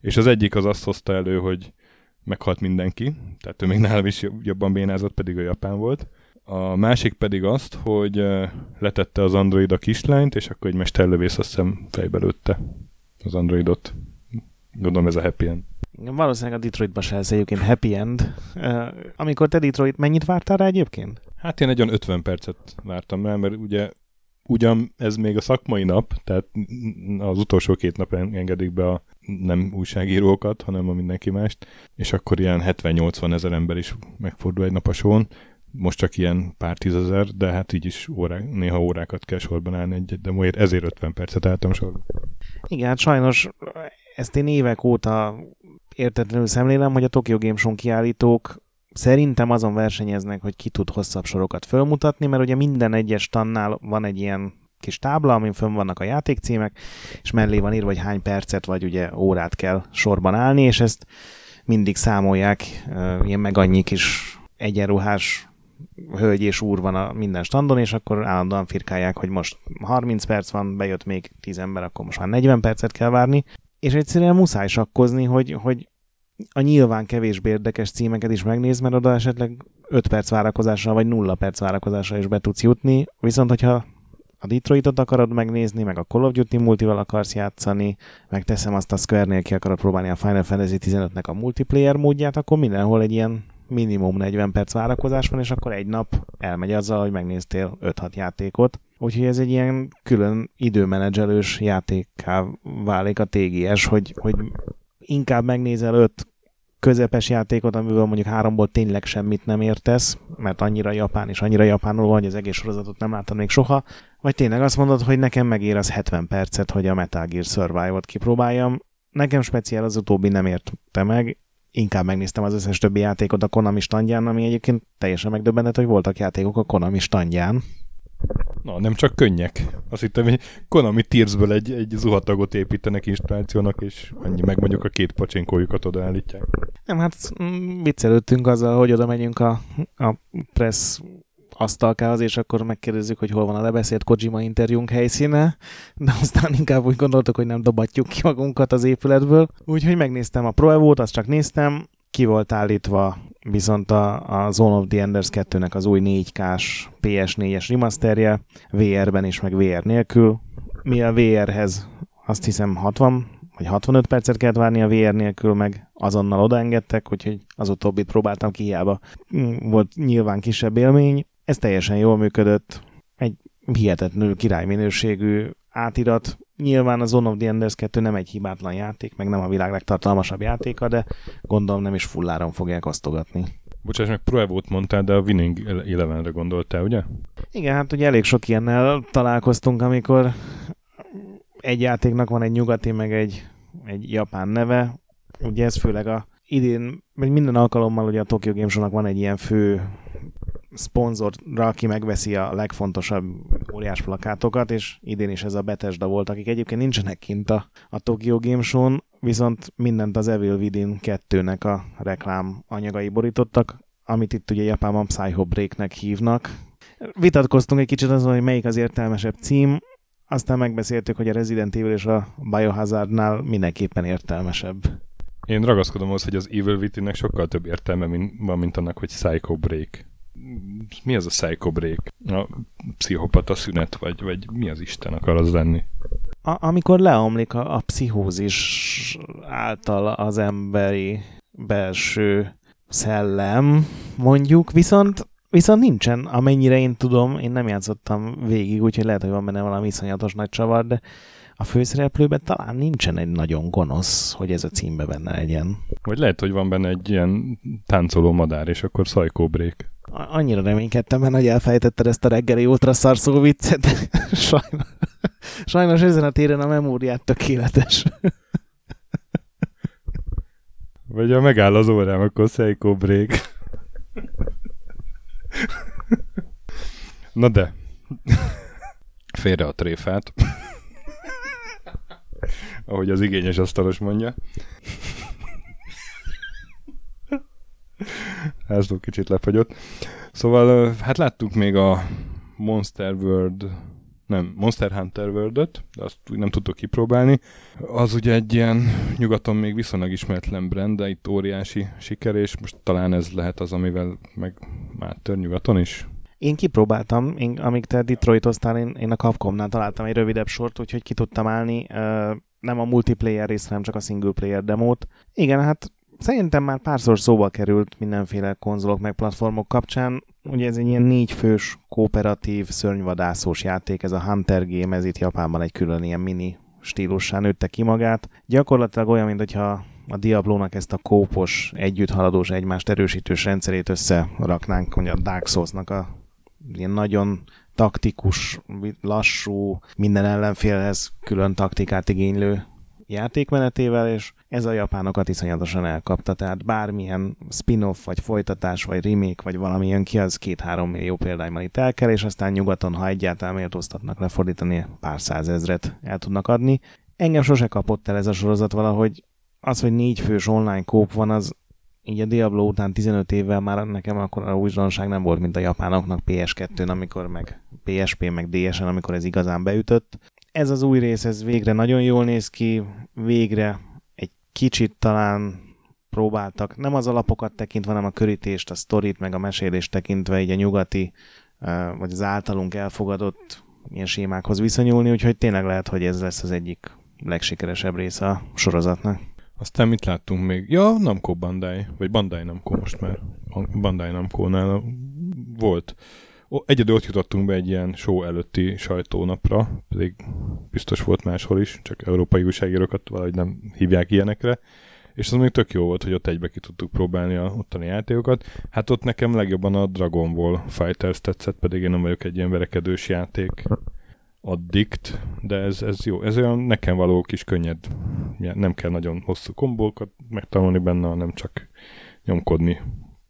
és az egyik az azt hozta elő, hogy meghalt mindenki, tehát ő még nálam is jobban bénázott, pedig ő japán volt. A másik pedig azt, hogy letette az android a kislányt, és akkor egy mesterlövész azt hiszem fejbe lőtte az androidot. Gondolom ez a happy end. Valószínűleg a Detroitban se lesz egyébként happy end. Amikor te Detroit, mennyit vártál rá egyébként? Hát én egy olyan 50 percet vártam rá, mert ugye ugyan ez még a szakmai nap, tehát az utolsó két nap engedik be a nem újságírókat, hanem a mindenki mást, és akkor ilyen 70-80 ezer ember is megfordul egy nap a són. Most csak ilyen pár tízezer, de hát így is órák, néha órákat kell sorban állni egy, de most ezért 50 percet álltam sorban. Igen, hát sajnos ezt én évek óta értetlenül szemlélem, hogy a Tokyo Game Show kiállítók szerintem azon versenyeznek, hogy ki tud hosszabb sorokat fölmutatni, mert ugye minden egyes tannál van egy ilyen kis tábla, amin fönn vannak a játékcímek, és mellé van írva, hogy hány percet vagy ugye órát kell sorban állni, és ezt mindig számolják, ilyen meg annyi kis egyenruhás hölgy és úr van a minden standon, és akkor állandóan firkálják, hogy most 30 perc van, bejött még 10 ember, akkor most már 40 percet kell várni, és egyszerűen muszáj sakkozni, hogy, hogy a nyilván kevésbé érdekes címeket is megnéz, mert oda esetleg 5 perc várakozással vagy 0 perc várakozással is be tudsz jutni, viszont hogyha a Detroitot akarod megnézni, meg a Call of Duty multival akarsz játszani, meg teszem azt a Square-nél ki akarod próbálni a Final Fantasy 15-nek a multiplayer módját, akkor mindenhol egy ilyen minimum 40 perc várakozás van, és akkor egy nap elmegy azzal, hogy megnéztél 5-6 játékot. Úgyhogy ez egy ilyen külön időmenedzselős játékká válik a TGS, hogy, hogy inkább megnézel 5 közepes játékot, amiből mondjuk háromból tényleg semmit nem értesz, mert annyira japán és annyira japánul van, hogy az egész sorozatot nem láttam még soha, vagy tényleg azt mondod, hogy nekem megér az 70 percet, hogy a Metal Gear Survive-ot kipróbáljam. Nekem speciál az utóbbi nem érte meg, inkább megnéztem az összes többi játékot a Konami standján, ami egyébként teljesen megdöbbentett, hogy voltak játékok a Konami standján. Na, nem csak könnyek. Azt hittem, hogy Konami Tearsből egy, egy zuhatagot építenek installációnak, és annyi meg mondjuk a két pacsinkójukat odaállítják. Nem, hát mm, viccelődtünk azzal, hogy oda megyünk a, a press asztalkához, és akkor megkérdezzük, hogy hol van a lebeszélt Kojima interjúnk helyszíne, de aztán inkább úgy gondoltuk, hogy nem dobatjuk ki magunkat az épületből. Úgyhogy megnéztem a Pro Evo-t, azt csak néztem, ki volt állítva viszont a, a Zone of the Enders 2-nek az új 4K-s PS4-es remasterje, VR-ben is, meg VR nélkül. Mi a VR-hez azt hiszem 60 vagy 65 percet kellett várni a VR nélkül, meg azonnal odaengedtek, úgyhogy az utóbbit próbáltam ki, hiába volt nyilván kisebb élmény. Ez teljesen jól működött, egy hihetetlenül királyminőségű átirat. Nyilván a Zone of the Enders 2 nem egy hibátlan játék, meg nem a világ legtartalmasabb játéka, de gondolom nem is fulláron fogják osztogatni. Bocsáss meg, Pro Evo-t mondtál, de a Winning Elevenre gondoltál, ugye? Igen, hát ugye elég sok ilyennel találkoztunk, amikor egy játéknak van egy nyugati, meg egy, egy japán neve. Ugye ez főleg a idén, vagy minden alkalommal ugye a Tokyo Game Show-nak van egy ilyen fő szponzorra, aki megveszi a legfontosabb óriás plakátokat, és idén is ez a Bethesda volt, akik egyébként nincsenek kint a, a Tokyo Game Show-n, viszont mindent az Evil Within 2-nek a reklám anyagai borítottak, amit itt ugye Japánban Psycho Break-nek hívnak. Vitatkoztunk egy kicsit azon, hogy melyik az értelmesebb cím, aztán megbeszéltük, hogy a Resident Evil és a Biohazardnál mindenképpen értelmesebb. Én ragaszkodom ahhoz, hogy az Evil Within-nek sokkal több értelme van, mint annak, hogy Psycho Break mi az a psycho break? A pszichopata szünet, vagy, vagy mi az Isten akar az lenni? A, amikor leomlik a, a pszichózis által az emberi belső szellem, mondjuk, viszont Viszont nincsen, amennyire én tudom, én nem játszottam végig, úgyhogy lehet, hogy van benne valami iszonyatos nagy csavar, de a főszereplőben talán nincsen egy nagyon gonosz, hogy ez a címbe benne legyen. Vagy lehet, hogy van benne egy ilyen táncoló madár, és akkor szajkóbrék annyira reménykedtem mert hogy elfejtetted ezt a reggeli ultraszarszó viccet. Sajnos, sajnos ezen a téren a memóriát tökéletes. Vagy ha megáll az órám, akkor Seiko break. Na de. Félre a tréfát. Ahogy az igényes asztalos mondja. László kicsit lefagyott. Szóval hát láttuk még a Monster World nem, Monster Hunter world de azt nem tudtuk kipróbálni. Az ugye egy ilyen nyugaton még viszonylag ismeretlen brand, de itt óriási siker, és most talán ez lehet az, amivel meg már tör nyugaton is. Én kipróbáltam, én, amíg te Detroitoztál, én, én a Capcomnál találtam egy rövidebb sort, úgyhogy ki tudtam állni. Uh, nem a multiplayer részt, hanem csak a single player demót. Igen, hát Szerintem már párszor szóba került mindenféle konzolok meg platformok kapcsán. Ugye ez egy ilyen négyfős, kooperatív, szörnyvadászós játék, ez a Hunter Game, ez itt Japánban egy külön ilyen mini stílussá nőtte ki magát. Gyakorlatilag olyan, mintha a Diablónak ezt a kópos, együtthaladós, egymást erősítős rendszerét összeraknánk, mondja a Dark Souls-nak a ilyen nagyon taktikus, lassú, minden ellenfélhez külön taktikát igénylő játékmenetével, és ez a japánokat iszonyatosan elkapta, tehát bármilyen spin-off, vagy folytatás, vagy remake, vagy valami jön ki, az két-három millió példányban itt elkel, és aztán nyugaton, ha egyáltalán méltóztatnak lefordítani, pár százezret el tudnak adni. Engem sose kapott el ez a sorozat valahogy, az, hogy négy fős online kóp van, az így a Diablo után 15 évvel már nekem akkor a újdonság nem volt, mint a japánoknak PS2-n, amikor meg PSP, meg DS-en, amikor ez igazán beütött. Ez az új rész, ez végre nagyon jól néz ki, végre egy kicsit talán próbáltak, nem az alapokat tekintve, hanem a körítést, a sztorit, meg a mesélést tekintve, így a nyugati, vagy az általunk elfogadott ilyen sémákhoz viszonyulni, úgyhogy tényleg lehet, hogy ez lesz az egyik legsikeresebb része a sorozatnak. Aztán mit láttunk még? Ja, Namco Bandai, vagy Bandai Namco most már. Bandai Namco-nál volt. Egyedül ott jutottunk be egy ilyen show előtti sajtónapra, pedig biztos volt máshol is, csak európai újságírókat valahogy nem hívják ilyenekre, és az még tök jó volt, hogy ott egybe ki tudtuk próbálni a ottani játékokat. Hát ott nekem legjobban a Dragon Ball Fighters tetszett, pedig én nem vagyok egy ilyen verekedős játék addict, de ez, ez jó. Ez olyan nekem való kis könnyed. Nem kell nagyon hosszú kombókat megtanulni benne, hanem csak nyomkodni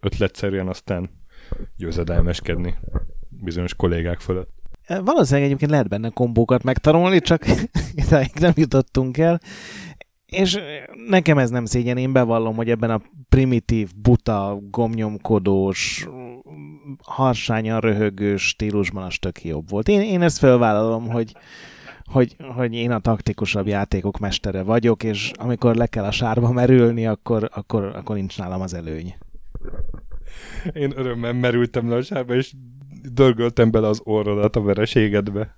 ötletszerűen, aztán győzedelmeskedni bizonyos kollégák fölött. Valószínűleg egyébként lehet benne kombókat megtanulni, csak idáig nem jutottunk el. És nekem ez nem szégyen, én bevallom, hogy ebben a primitív, buta, gomnyomkodós, harsányan röhögős stílusban az tök jobb volt. Én, én ezt felvállalom, hogy, hogy, hogy én a taktikusabb játékok mestere vagyok, és amikor le kell a sárba merülni, akkor, akkor, akkor nincs nálam az előny. Én örömmel merültem le a sárba, és dörgöltem bele az orrodat a vereségedbe.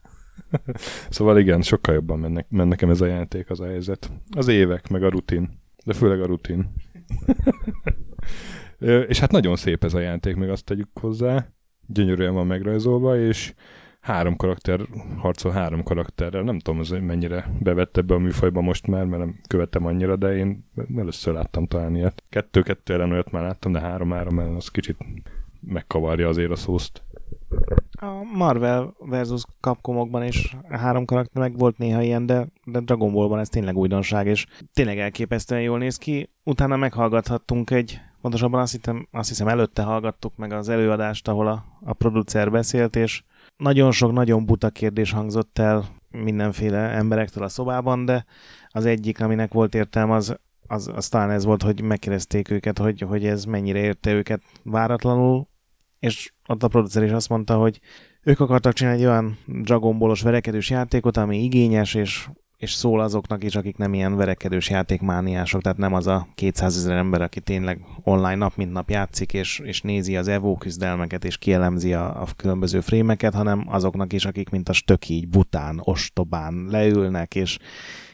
szóval igen, sokkal jobban mennek, men nekem ez a játék, az a helyzet. Az évek, meg a rutin. De főleg a rutin. és hát nagyon szép ez a játék, meg azt tegyük hozzá. Gyönyörűen van megrajzolva, és három karakter harcol három karakterrel. Nem tudom, ez mennyire bevette be a műfajba most már, mert nem követem annyira, de én először láttam talán ilyet. Kettő-kettő ellen olyat már láttam, de három-három ellen az kicsit megkavarja azért a szószt. A Marvel versus Capcomokban is három karakter meg volt néha ilyen, de, de Dragon Ballban ez tényleg újdonság, és tényleg elképesztően jól néz ki. Utána meghallgathattunk egy, pontosabban azt hiszem, azt hiszem előtte hallgattuk meg az előadást, ahol a, a producer beszélt, és nagyon sok, nagyon buta kérdés hangzott el mindenféle emberektől a szobában, de az egyik, aminek volt értelme, az, az, az talán ez volt, hogy megkérdezték őket, hogy, hogy ez mennyire érte őket váratlanul, és ott a producer is azt mondta, hogy ők akartak csinálni egy olyan Dragon verekedős játékot, ami igényes, és, és szól azoknak is, akik nem ilyen verekedős játékmániások, tehát nem az a 200 ezer ember, aki tényleg online nap mint nap játszik, és, és nézi az EVO küzdelmeket, és kielemzi a, a különböző frémeket, hanem azoknak is, akik mint a stök így bután, ostobán leülnek, és,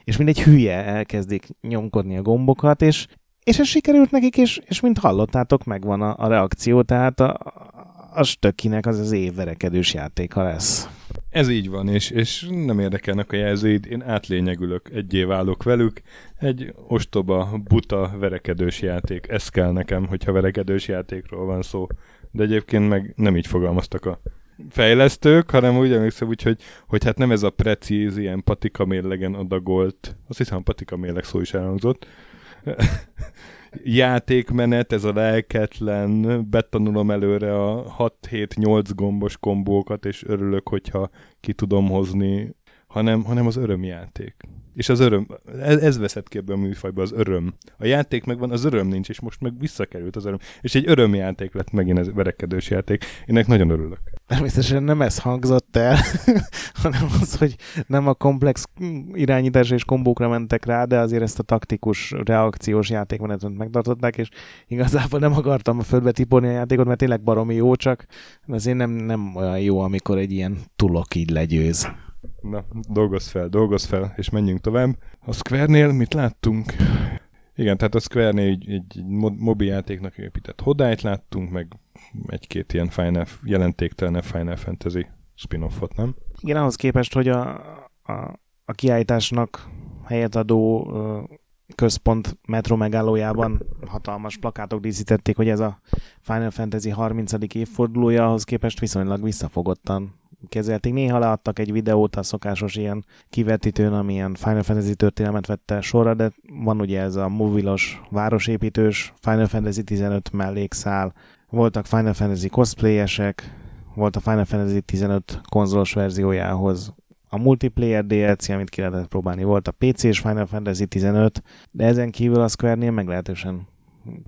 és mint egy hülye elkezdik nyomkodni a gombokat, és, és ez sikerült nekik, és, és mint hallottátok, megvan a, a reakció, tehát a, a stökinek az az évverekedős játéka lesz. Ez így van, és, és nem érdekelnek a jelzőid, én átlényegülök, egyé válok velük, egy ostoba, buta, verekedős játék. Ez kell nekem, hogyha verekedős játékról van szó. De egyébként meg nem így fogalmaztak a fejlesztők, hanem úgy emlékszem úgy, hogy, hogy hát nem ez a precíz, ilyen patika mérlegen adagolt, azt hiszem patika mérleg szó is elhangzott, játékmenet, ez a lelketlen, betanulom előre a 6-7-8 gombos kombókat, és örülök, hogyha ki tudom hozni, hanem, hanem az örömjáték. És az öröm, ez, ez veszett ki ebben a műfajban, az öröm. A játék megvan, az öröm nincs, és most meg visszakerült az öröm. És egy örömjáték lett megint ez verekedős játék. Én nagyon örülök. Természetesen nem ez hangzott el, hanem az, hogy nem a komplex irányítás és kombókra mentek rá, de azért ezt a taktikus, reakciós játékmenetet megtartották, és igazából nem akartam a földbe tipolni a játékot, mert tényleg baromi jó, csak azért nem, nem olyan jó, amikor egy ilyen tulok így legyőz. Na, dolgoz fel, dolgoz fel, és menjünk tovább. A Square-nél mit láttunk? Igen, tehát a Square-nél egy, egy mobiljátéknak épített hodályt láttunk, meg egy-két ilyen Final, jelentéktelen Final Fantasy spin-offot, nem? Igen, ahhoz képest, hogy a, a, a kiállításnak helyet adó központ metro megállójában hatalmas plakátok díszítették, hogy ez a Final Fantasy 30. évfordulója, ahhoz képest viszonylag visszafogottan kezelték. Néha leadtak egy videót a szokásos ilyen kivetítőn, amilyen Final Fantasy történelmet vette sorra, de van ugye ez a mobilos városépítős Final Fantasy 15 mellékszál, voltak Final Fantasy cosplayesek, volt a Final Fantasy 15 konzolos verziójához a multiplayer DLC, amit ki lehetett próbálni, volt a PC és Final Fantasy 15, de ezen kívül a Square-nél meglehetősen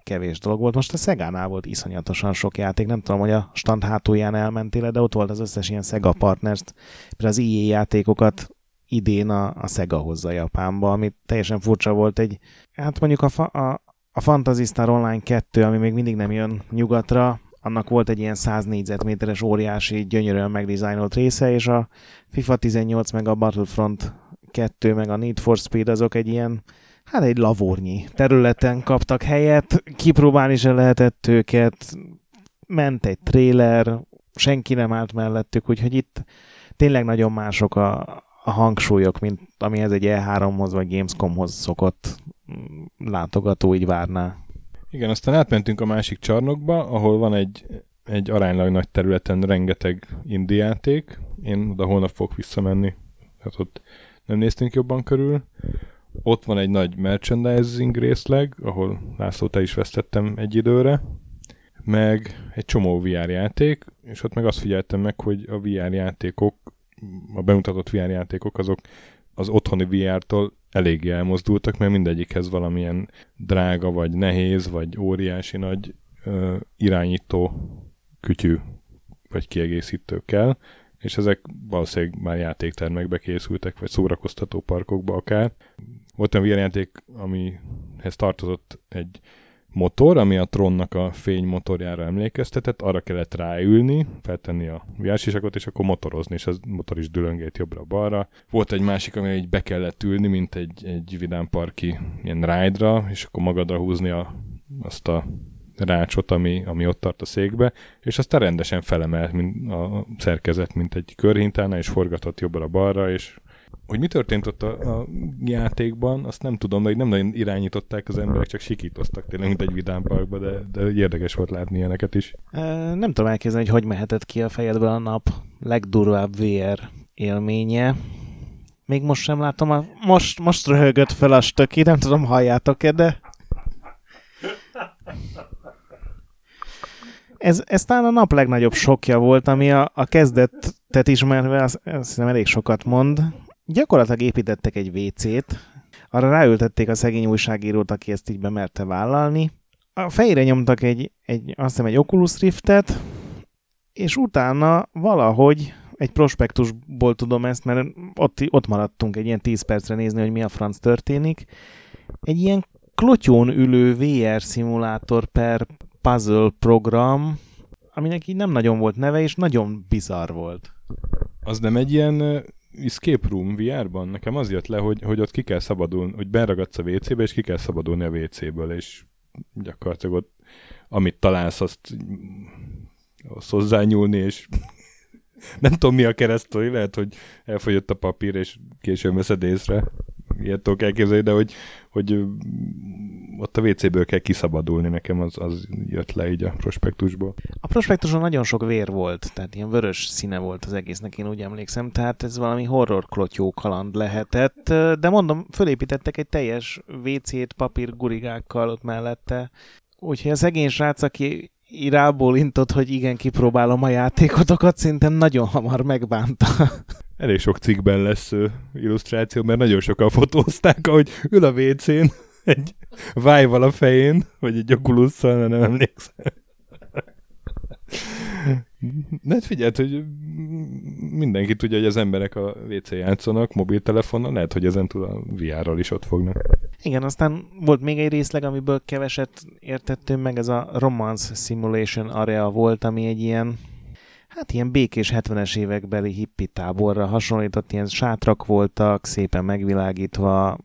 kevés dolog volt. Most a Sega-nál volt iszonyatosan sok játék, nem tudom, hogy a stand hátulján elmentél, de ott volt az összes ilyen Sega Partners, például az EA játékokat idén a, a Sega hozza Japánba, ami teljesen furcsa volt egy, hát mondjuk a, fa, a, a Fantasy Star Online 2, ami még mindig nem jön nyugatra, annak volt egy ilyen 100 négyzetméteres óriási, gyönyörűen megdizájnolt része, és a FIFA 18 meg a Battlefront 2 meg a Need for Speed azok egy ilyen, hát egy lavornyi területen kaptak helyet, kipróbálni se lehetett őket, ment egy trailer, senki nem állt mellettük, úgyhogy itt tényleg nagyon mások a, a hangsúlyok, mint amihez egy E3-hoz vagy Gamescomhoz szokott látogató így várná. Igen, aztán átmentünk a másik csarnokba, ahol van egy, egy aránylag nagy területen rengeteg indiáték. Én oda holnap fogok visszamenni, hát ott nem néztünk jobban körül. Ott van egy nagy merchandising részleg, ahol László, te is vesztettem egy időre, meg egy csomó VR játék, és ott meg azt figyeltem meg, hogy a VR játékok, a bemutatott VR játékok azok az otthoni VR-tól eléggé elmozdultak, mert mindegyikhez valamilyen drága, vagy nehéz, vagy óriási nagy ö, irányító kütyű, vagy kiegészítő kell, és ezek valószínűleg már játéktermekbe készültek, vagy szórakoztató parkokba akár. Volt olyan játék, amihez tartozott egy motor, ami a Tronnak a fénymotorjára emlékeztetett, arra kellett ráülni, feltenni a viásisakot, és akkor motorozni, és az motor is dülöngét jobbra-balra. Volt egy másik, ami egy be kellett ülni, mint egy, egy vidámparki ilyen ride és akkor magadra húzni a, azt a rácsot, ami, ami ott tart a székbe, és aztán rendesen felemelt mint a szerkezet, mint egy körhintánál, és forgatott jobbra-balra, és hogy mi történt ott a, a játékban, azt nem tudom, hogy nem nagyon irányították az emberek, csak sikítoztak tényleg, mint egy vidámparkba, de, de érdekes volt látni ilyeneket is. Nem tudom elképzelni, hogy hogy mehetett ki a fejedből a nap legdurvább VR élménye. Még most sem látom, a... most, most röhögött fel a stöki, nem tudom, halljátok-e, de... Ez, ez talán a nap legnagyobb sokja volt, ami a, a kezdetet ismerve azt, azt hiszem elég sokat mond. Gyakorlatilag építettek egy WC-t, arra ráültették a szegény újságírót, aki ezt így bemerte vállalni. A fejére nyomtak egy, egy azt hiszem egy Oculus Riftet, és utána valahogy egy prospektusból tudom ezt, mert ott, ott maradtunk egy ilyen 10 percre nézni, hogy mi a franc történik. Egy ilyen klotyón ülő VR szimulátor per puzzle program, aminek így nem nagyon volt neve, és nagyon bizarr volt. Az nem egy ilyen Escape Room VR-ban nekem az jött le, hogy, hogy ott ki kell szabadulni, hogy beragadsz a WC-be, és ki kell szabadulni a WC-ből, és gyakorlatilag ott amit találsz, azt, azt hozzányúlni, és nem tudom mi a keresztői, lehet, hogy elfogyott a papír, és később veszed észre. Ilyet tudok elképzelni, de hogy, hogy ott a WC-ből kell kiszabadulni, nekem az, az jött le így a prospektusból. A prospektuson nagyon sok vér volt, tehát ilyen vörös színe volt az egésznek, én úgy emlékszem, tehát ez valami horror klotyó kaland lehetett, de mondom, fölépítettek egy teljes WC-t papír gurigákkal ott mellette, úgyhogy a szegény srác, aki irából intott, hogy igen, kipróbálom a játékotokat, szerintem nagyon hamar megbánta. Elég sok cikkben lesz illusztráció, mert nagyon sokan fotózták, ahogy ül a WC-n egy vive a fején, vagy egy oculus nem emlékszem. Ne figyeld, hogy mindenki tudja, hogy az emberek a WC játszanak mobiltelefonnal, lehet, hogy ezen túl a VR-ral is ott fognak. Igen, aztán volt még egy részleg, amiből keveset értettünk meg, ez a Romance Simulation Area volt, ami egy ilyen hát ilyen békés 70-es évekbeli hippi táborra hasonlított, ilyen sátrak voltak, szépen megvilágítva,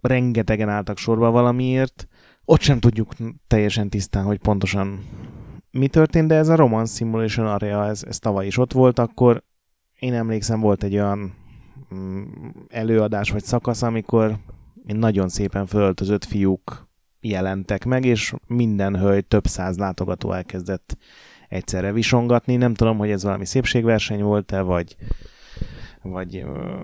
rengetegen álltak sorba valamiért. Ott sem tudjuk teljesen tisztán, hogy pontosan mi történt, de ez a Roman Simulation Area, ez, ez tavaly is ott volt, akkor én emlékszem, volt egy olyan mm, előadás vagy szakasz, amikor nagyon szépen fölöltözött fiúk jelentek meg, és minden hölgy több száz látogató elkezdett egyszerre visongatni. Nem tudom, hogy ez valami szépségverseny volt-e, vagy, vagy ö,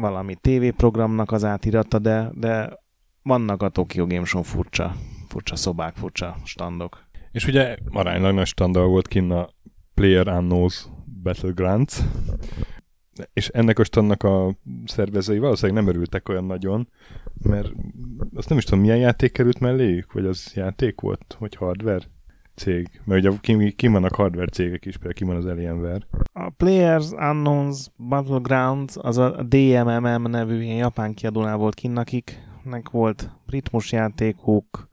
valami tévéprogramnak az átirata, de, de vannak a Tokyo Game Show furcsa, furcsa szobák, furcsa standok. És ugye aránylag nagy standard volt kinn a Player Unknowns Battlegrounds, és ennek a standnak a szervezői valószínűleg nem örültek olyan nagyon, mert azt nem is tudom, milyen játék került melléjük, vagy az játék volt, vagy hardware cég. Mert ugye kim, kim vannak hardware cégek is, például kim van az Alienware. A Players Unknowns Battlegrounds az a DMMM nevű ilyen japán kiadónál volt kinn, akiknek volt ritmusjátékuk,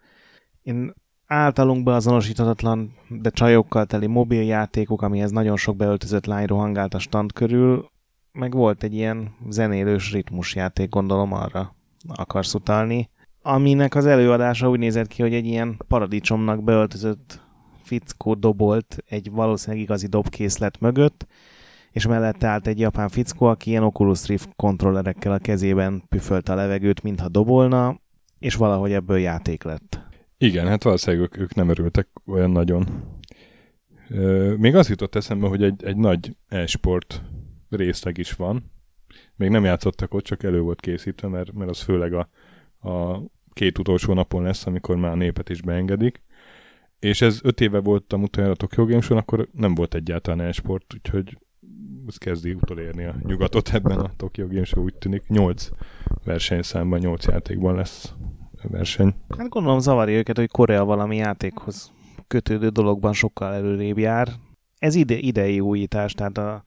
én általunk beazonosíthatatlan, de csajokkal teli mobiljátékok, amihez nagyon sok beöltözött lány rohangált a stand körül, meg volt egy ilyen zenélős ritmusjáték, gondolom arra akarsz utalni, aminek az előadása úgy nézett ki, hogy egy ilyen paradicsomnak beöltözött fickó dobolt egy valószínűleg igazi dobkészlet mögött, és mellette állt egy japán fickó, aki ilyen Oculus Rift kontrollerekkel a kezében püfölte a levegőt, mintha dobolna, és valahogy ebből játék lett. Igen, hát valószínűleg ők, ők nem örültek olyan nagyon. Még az jutott eszembe, hogy egy, egy nagy e-sport részleg is van. Még nem játszottak ott, csak elő volt készítve, mert, mert az főleg a, a két utolsó napon lesz, amikor már a népet is beengedik. És ez öt éve volt a utoljára a Tokyo Game akkor nem volt egyáltalán e-sport, úgyhogy ez kezdi utolérni a nyugatot ebben a Tokyo Game Show, úgy tűnik. Nyolc versenyszámban, nyolc játékban lesz verseny. Hát gondolom zavarja őket, hogy Korea valami játékhoz kötődő dologban sokkal előrébb jár. Ez ide, idei újítás, tehát a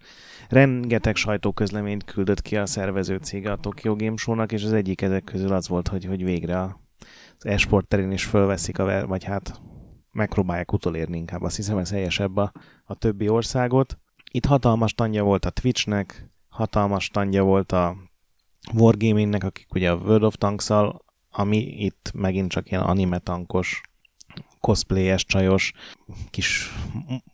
rengeteg sajtóközleményt küldött ki a szervező cége a Tokyo Game Show-nak, és az egyik ezek közül az volt, hogy, hogy végre az e-sport terén is fölveszik, a, vagy hát megpróbálják utolérni inkább, azt hiszem ez helyesebb a, a többi országot. Itt hatalmas tanja volt a Twitchnek, hatalmas tanja volt a Wargamingnek, akik ugye a World of tanks ami itt megint csak ilyen anime tankos, cosplayes, csajos kis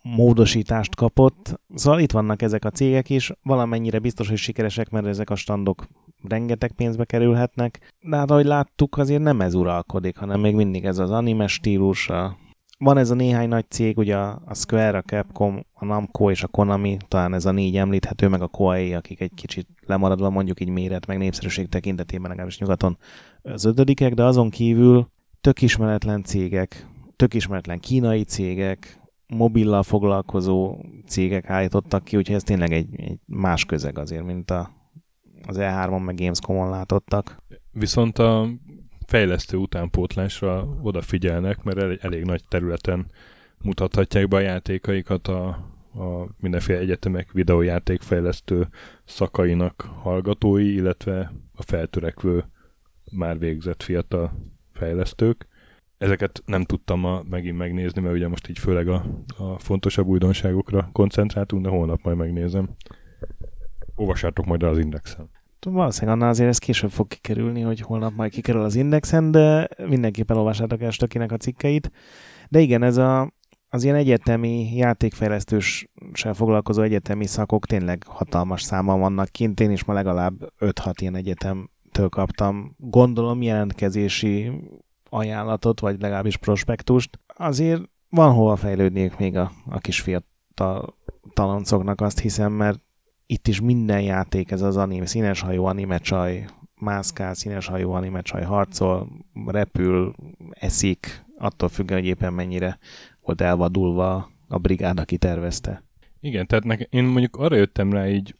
módosítást kapott. Szóval itt vannak ezek a cégek is, valamennyire biztos, hogy sikeresek, mert ezek a standok rengeteg pénzbe kerülhetnek, de hát ahogy láttuk, azért nem ez uralkodik, hanem még mindig ez az anime stílus, a van ez a néhány nagy cég, ugye a Square, a Capcom, a Namco és a Konami, talán ez a négy említhető, meg a Koei, akik egy kicsit lemaradva mondjuk így méret, meg népszerűség tekintetében legalábbis nyugaton az ötödikek, de azon kívül tök ismeretlen cégek, tök ismeretlen kínai cégek, mobillal foglalkozó cégek állítottak ki, úgyhogy ez tényleg egy, egy más közeg azért, mint a, az E3-on meg Gamescom-on látottak. Viszont a fejlesztő utánpótlásra odafigyelnek, mert elég, elég nagy területen mutathatják be a játékaikat a, a mindenféle egyetemek videójátékfejlesztő szakainak hallgatói, illetve a feltörekvő már végzett fiatal fejlesztők. Ezeket nem tudtam ma megint megnézni, mert ugye most így főleg a, a fontosabb újdonságokra koncentráltunk, de holnap majd megnézem. Olvassátok majd az indexen. Valószínűleg annál azért ez később fog kikerülni, hogy holnap majd kikerül az indexen, de mindenképpen olvassátok el Stökinek a cikkeit. De igen, ez a, az ilyen egyetemi játékfejlesztőssel foglalkozó egyetemi szakok tényleg hatalmas száma vannak kint. Én is ma legalább 5-6 ilyen egyetemtől kaptam, gondolom jelentkezési ajánlatot, vagy legalábbis prospektust. Azért van hova fejlődniük még a, a kis fiatal taloncoknak, azt hiszem, mert itt is minden játék, ez az anime, színes hajó anime csaj, mászkál, színes hajó anime csaj harcol, repül, eszik, attól függően, hogy éppen mennyire volt elvadulva a brigád, aki tervezte. Igen, tehát nekem, én mondjuk arra jöttem rá így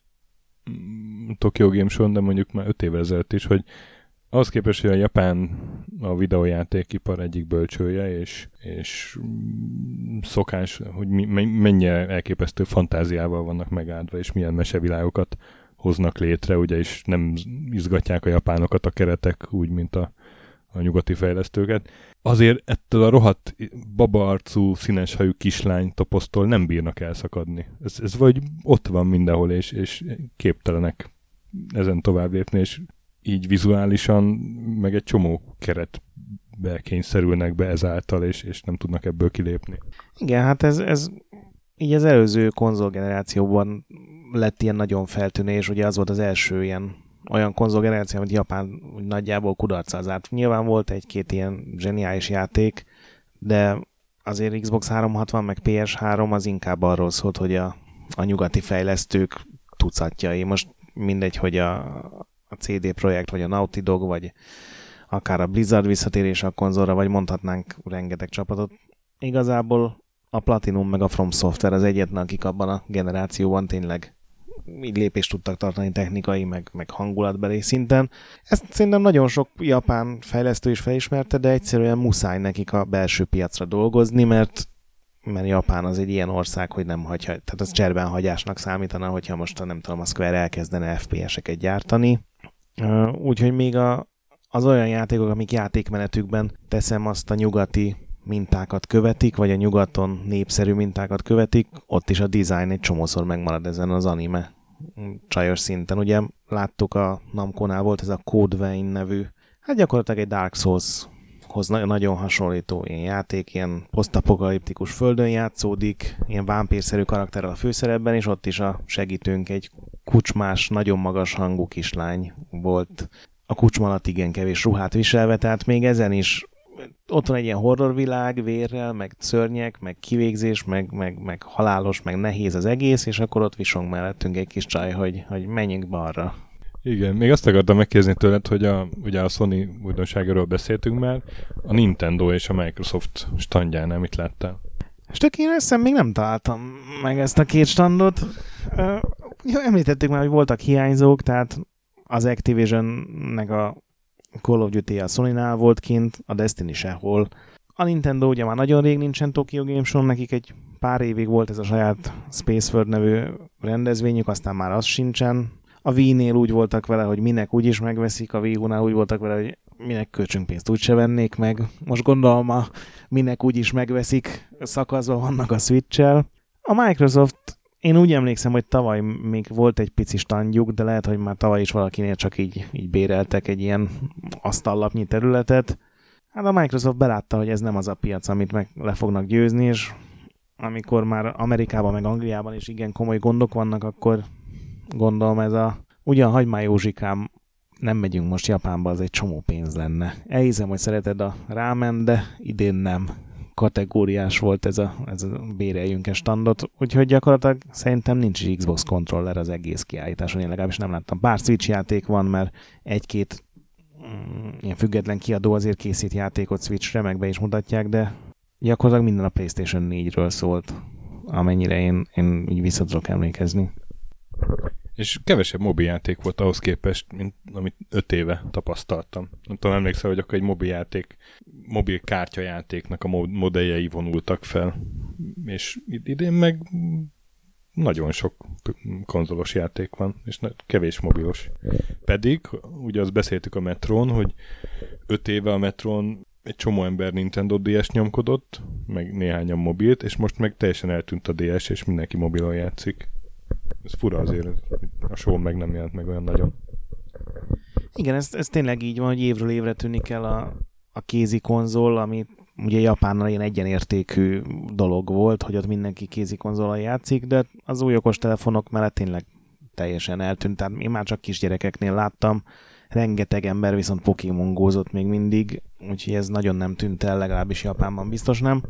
mm, Tokyo Game Show, de mondjuk már öt évvel ezelőtt is, hogy az képest, hogy a Japán a videójátékipar egyik bölcsője, és, és szokás, hogy mennyire elképesztő fantáziával vannak megáldva, és milyen mesevilágokat hoznak létre, ugye, és nem izgatják a japánokat a keretek úgy, mint a, a nyugati fejlesztőket. Azért ettől a rohadt babaarcú, színeshajú kislány toposztól nem bírnak elszakadni. Ez, ez vagy ott van mindenhol, és, és képtelenek ezen tovább lépni, és így vizuálisan, meg egy csomó keret kényszerülnek be ezáltal, és, és nem tudnak ebből kilépni. Igen, hát ez, ez így az előző konzolgenerációban lett ilyen nagyon feltűnő, és ugye az volt az első ilyen olyan konzolgeneráció, amit Japán úgy nagyjából kudarccal zárt. Nyilván volt egy-két ilyen zseniális játék, de azért Xbox 360 meg PS3 az inkább arról szólt, hogy a, a nyugati fejlesztők tucatjai. Most mindegy, hogy a, a CD Projekt, vagy a Naughty Dog, vagy akár a Blizzard visszatérés a konzolra, vagy mondhatnánk rengeteg csapatot. Igazából a Platinum meg a From Software az egyetlen, akik abban a generációban tényleg így lépést tudtak tartani technikai, meg, meg hangulatbeli szinten. Ezt szerintem nagyon sok japán fejlesztő is felismerte, de egyszerűen muszáj nekik a belső piacra dolgozni, mert mert Japán az egy ilyen ország, hogy nem hagyja, tehát az cserben hagyásnak számítana, hogyha most nem tudom, a Square elkezdene FPS-eket gyártani. Úgyhogy még a, az olyan játékok, amik játékmenetükben teszem azt a nyugati mintákat követik, vagy a nyugaton népszerű mintákat követik, ott is a design egy csomószor megmarad ezen az anime csajos szinten. Ugye láttuk a Namco-nál volt ez a Code Vein nevű, hát gyakorlatilag egy Dark Souls hoz nagyon hasonlító ilyen játék, ilyen posztapokaliptikus földön játszódik, ilyen vámpírszerű karakterrel a főszerepben, és ott is a segítőnk egy kucsmás, nagyon magas hangú kislány volt. A kucsma alatt igen kevés ruhát viselve, tehát még ezen is ott van egy ilyen horrorvilág, vérrel, meg szörnyek, meg kivégzés, meg, meg, meg halálos, meg nehéz az egész, és akkor ott visong mellettünk egy kis csaj, hogy, hogy menjünk balra. Igen, még azt akartam megkérdezni tőled, hogy a, ugye a Sony újdonságáról beszéltünk már, a Nintendo és a Microsoft standjánál mit láttál? És tök én ezt még nem találtam meg ezt a két standot. Uh, említettük már, hogy voltak hiányzók, tehát az Activision-nek a Call of Duty a sony volt kint, a Destiny sehol. A Nintendo ugye már nagyon rég nincsen Tokyo Game Show, nekik egy pár évig volt ez a saját Space World nevű rendezvényük, aztán már az sincsen. A Wii-nél úgy voltak vele, hogy minek úgy is megveszik, a Wii úgy voltak vele, hogy minek költsünk pénzt, úgyse vennék meg. Most gondolom a minek úgy is megveszik, szakaszban vannak a Switch-el. A Microsoft én úgy emlékszem, hogy tavaly még volt egy pici standjuk, de lehet, hogy már tavaly is valakinél csak így, így béreltek egy ilyen asztallapnyi területet. Hát a Microsoft belátta, hogy ez nem az a piac, amit meg le fognak győzni, és amikor már Amerikában meg Angliában is igen komoly gondok vannak, akkor gondolom ez a ugyan hagyd már Józsikám, nem megyünk most Japánba, az egy csomó pénz lenne. Elhiszem, hogy szereted a rámen, de idén nem kategóriás volt ez a, ez a béreljünk standot, úgyhogy gyakorlatilag szerintem nincs Xbox controller az egész kiállításon, én legalábbis nem láttam. Pár Switch játék van, mert egy-két mm, ilyen független kiadó azért készít játékot Switchre, meg be is mutatják, de gyakorlatilag minden a PlayStation 4-ről szólt, amennyire én, én így vissza tudok emlékezni. És kevesebb mobiljáték volt ahhoz képest, mint amit öt éve tapasztaltam. Nem tudom, emlékszel, hogy akkor egy mobiljáték, mobil kártyajátéknak a modelljei vonultak fel. És idén meg nagyon sok konzolos játék van, és kevés mobilos. Pedig, ugye azt beszéltük a Metron, hogy öt éve a Metron egy csomó ember Nintendo DS nyomkodott, meg néhányan mobilt, és most meg teljesen eltűnt a DS, és mindenki mobilon játszik. Ez fura azért, a show meg nem jelent meg olyan nagyon. Igen, ez, ez tényleg így van, hogy évről évre tűnik el a, a kézi konzol, ami ugye Japánnal ilyen egyenértékű dolog volt, hogy ott mindenki kézi konzolal játszik, de az új okos telefonok mellett tényleg teljesen eltűnt. Tehát én már csak kisgyerekeknél láttam, rengeteg ember viszont Pokémon gózott még mindig, úgyhogy ez nagyon nem tűnt el, legalábbis Japánban biztos nem.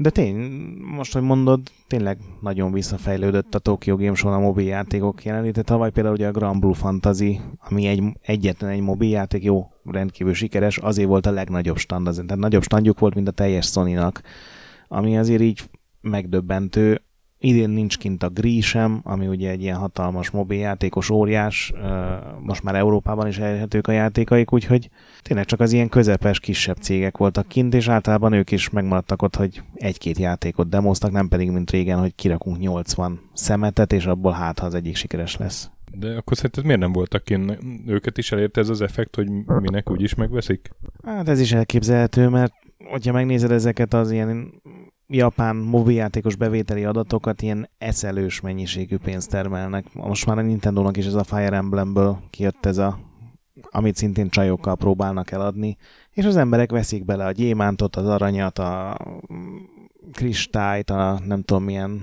De tény, most, hogy mondod, tényleg nagyon visszafejlődött a Tokyo Game Show a mobil játékok jelenléte. Tavaly például ugye a Grand Blue Fantasy, ami egy, egyetlen egy mobil játék, jó, rendkívül sikeres, azért volt a legnagyobb stand, azért, tehát nagyobb standjuk volt, mint a teljes Sony-nak, ami azért így megdöbbentő. Idén nincs kint a Gri sem, ami ugye egy ilyen hatalmas mobiljátékos óriás, most már Európában is elérhetők a játékaik, úgyhogy tényleg csak az ilyen közepes, kisebb cégek voltak kint, és általában ők is megmaradtak ott, hogy egy-két játékot demoztak, nem pedig, mint régen, hogy kirakunk 80 szemetet, és abból hát, ha az egyik sikeres lesz. De akkor szerinted miért nem voltak kint? Őket is elérte ez az effekt, hogy minek úgyis megveszik? Hát ez is elképzelhető, mert hogyha megnézed ezeket az ilyen japán mobiljátékos bevételi adatokat ilyen eszelős mennyiségű pénzt termelnek. Most már a Nintendo-nak is ez a Fire Emblemből kijött ez a amit szintén csajokkal próbálnak eladni, és az emberek veszik bele a gyémántot, az aranyat, a kristályt, a nem tudom milyen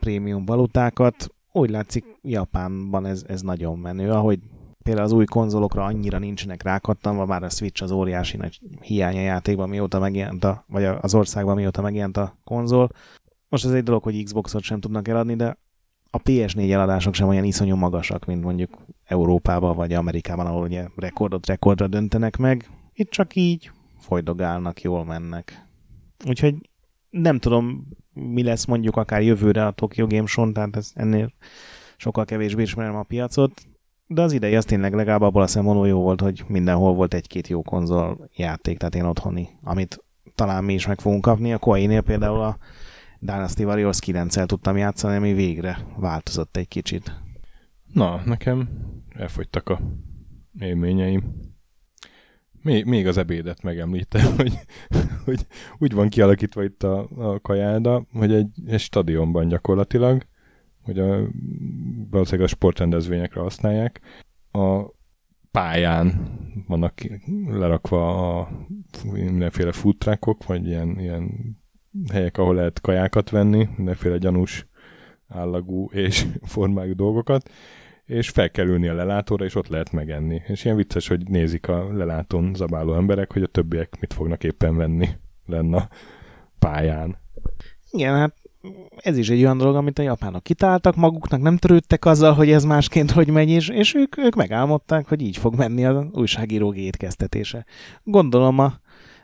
prémium valutákat, úgy látszik Japánban ez, ez nagyon menő, ahogy például az új konzolokra annyira nincsenek rákattanva, bár a Switch az óriási nagy hiánya játékban, mióta megjelent a, vagy az országban mióta megjelent a konzol. Most ez egy dolog, hogy Xboxot sem tudnak eladni, de a PS4 eladások sem olyan iszonyú magasak, mint mondjuk Európában vagy Amerikában, ahol ugye rekordot rekordra döntenek meg. Itt csak így folydogálnak, jól mennek. Úgyhogy nem tudom, mi lesz mondjuk akár jövőre a Tokyo Game Show, tehát ez ennél sokkal kevésbé ismerem a piacot, de az idei az tényleg legalább abból a szempontból jó volt, hogy mindenhol volt egy-két jó konzol játék, tehát én otthoni, amit talán mi is meg fogunk kapni. A Koei-nél például a Dynasty Warriors 9 tudtam játszani, ami végre változott egy kicsit. Na, nekem elfogytak a élményeim. Még, még az ebédet megemlítem, hogy, hogy úgy van kialakítva itt a, a kajáda, hogy egy, egy stadionban gyakorlatilag, hogy a, valószínűleg a sportrendezvényekre használják. A pályán vannak lerakva a mindenféle futrákok, vagy ilyen, ilyen helyek, ahol lehet kajákat venni, mindenféle gyanús állagú és formájú dolgokat, és fel kell ülni a lelátóra, és ott lehet megenni. És ilyen vicces, hogy nézik a lelátón zabáló emberek, hogy a többiek mit fognak éppen venni lenne a pályán. Igen, hát ez is egy olyan dolog, amit a japánok kitáltak maguknak, nem törődtek azzal, hogy ez másként hogy megy, és, és ők, ők megálmodták, hogy így fog menni az újságírók étkeztetése. Gondolom a,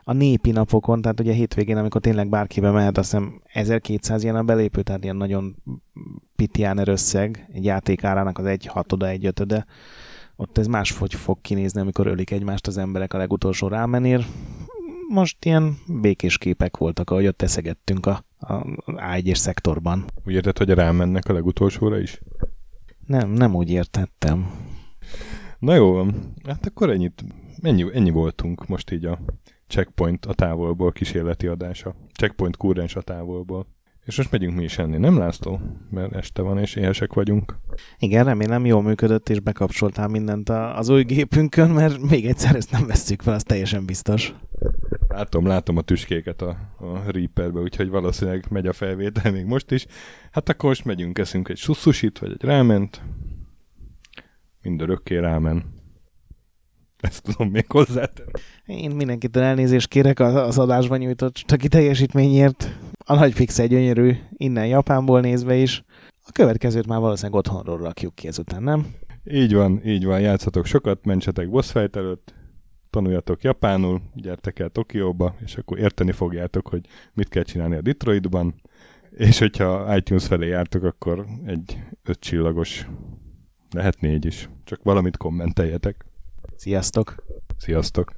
a népi napokon, tehát ugye hétvégén, amikor tényleg bárkibe mehet, azt hiszem 1200 ilyen a belépő, tehát ilyen nagyon pitiáner összeg, egy játékárának az egy hatoda, egy ötöde, ott ez máshogy fog kinézni, amikor ölik egymást az emberek a legutolsó rámenér. Most ilyen békés képek voltak, ahogy ott eszegettünk a, a A1-es szektorban. Úgy érted, hogy rámennek a legutolsóra is? Nem, nem úgy értettem. Na jó, hát akkor ennyit, ennyi, ennyi voltunk most így a Checkpoint a távolból kísérleti adása. Checkpoint kúrens a távolból. És most megyünk mi is enni, nem László? Mert este van, és éhesek vagyunk. Igen, remélem jól működött, és bekapcsoltál mindent az új gépünkön, mert még egyszer ezt nem veszük fel, az teljesen biztos. Látom, látom a tüskéket a, a Reaperbe, úgyhogy valószínűleg megy a felvétel még most is. Hát akkor most megyünk, eszünk egy susszusit, vagy egy ráment. Mindörökké rámen. Ezt tudom még hozzátenni. Én mindenkitől elnézést kérek az adásban nyújtott taki teljesítményért. A nagy fix egy gyönyörű, innen Japánból nézve is. A következőt már valószínűleg otthonról rakjuk ki ezután, nem? Így van, így van, játszatok sokat, mentsetek boss fight előtt, tanuljatok japánul, gyertek el Tokióba, és akkor érteni fogjátok, hogy mit kell csinálni a Detroitban, és hogyha iTunes felé jártok, akkor egy öt csillagos, lehet négy is, csak valamit kommenteljetek. Sziasztok! Sziasztok!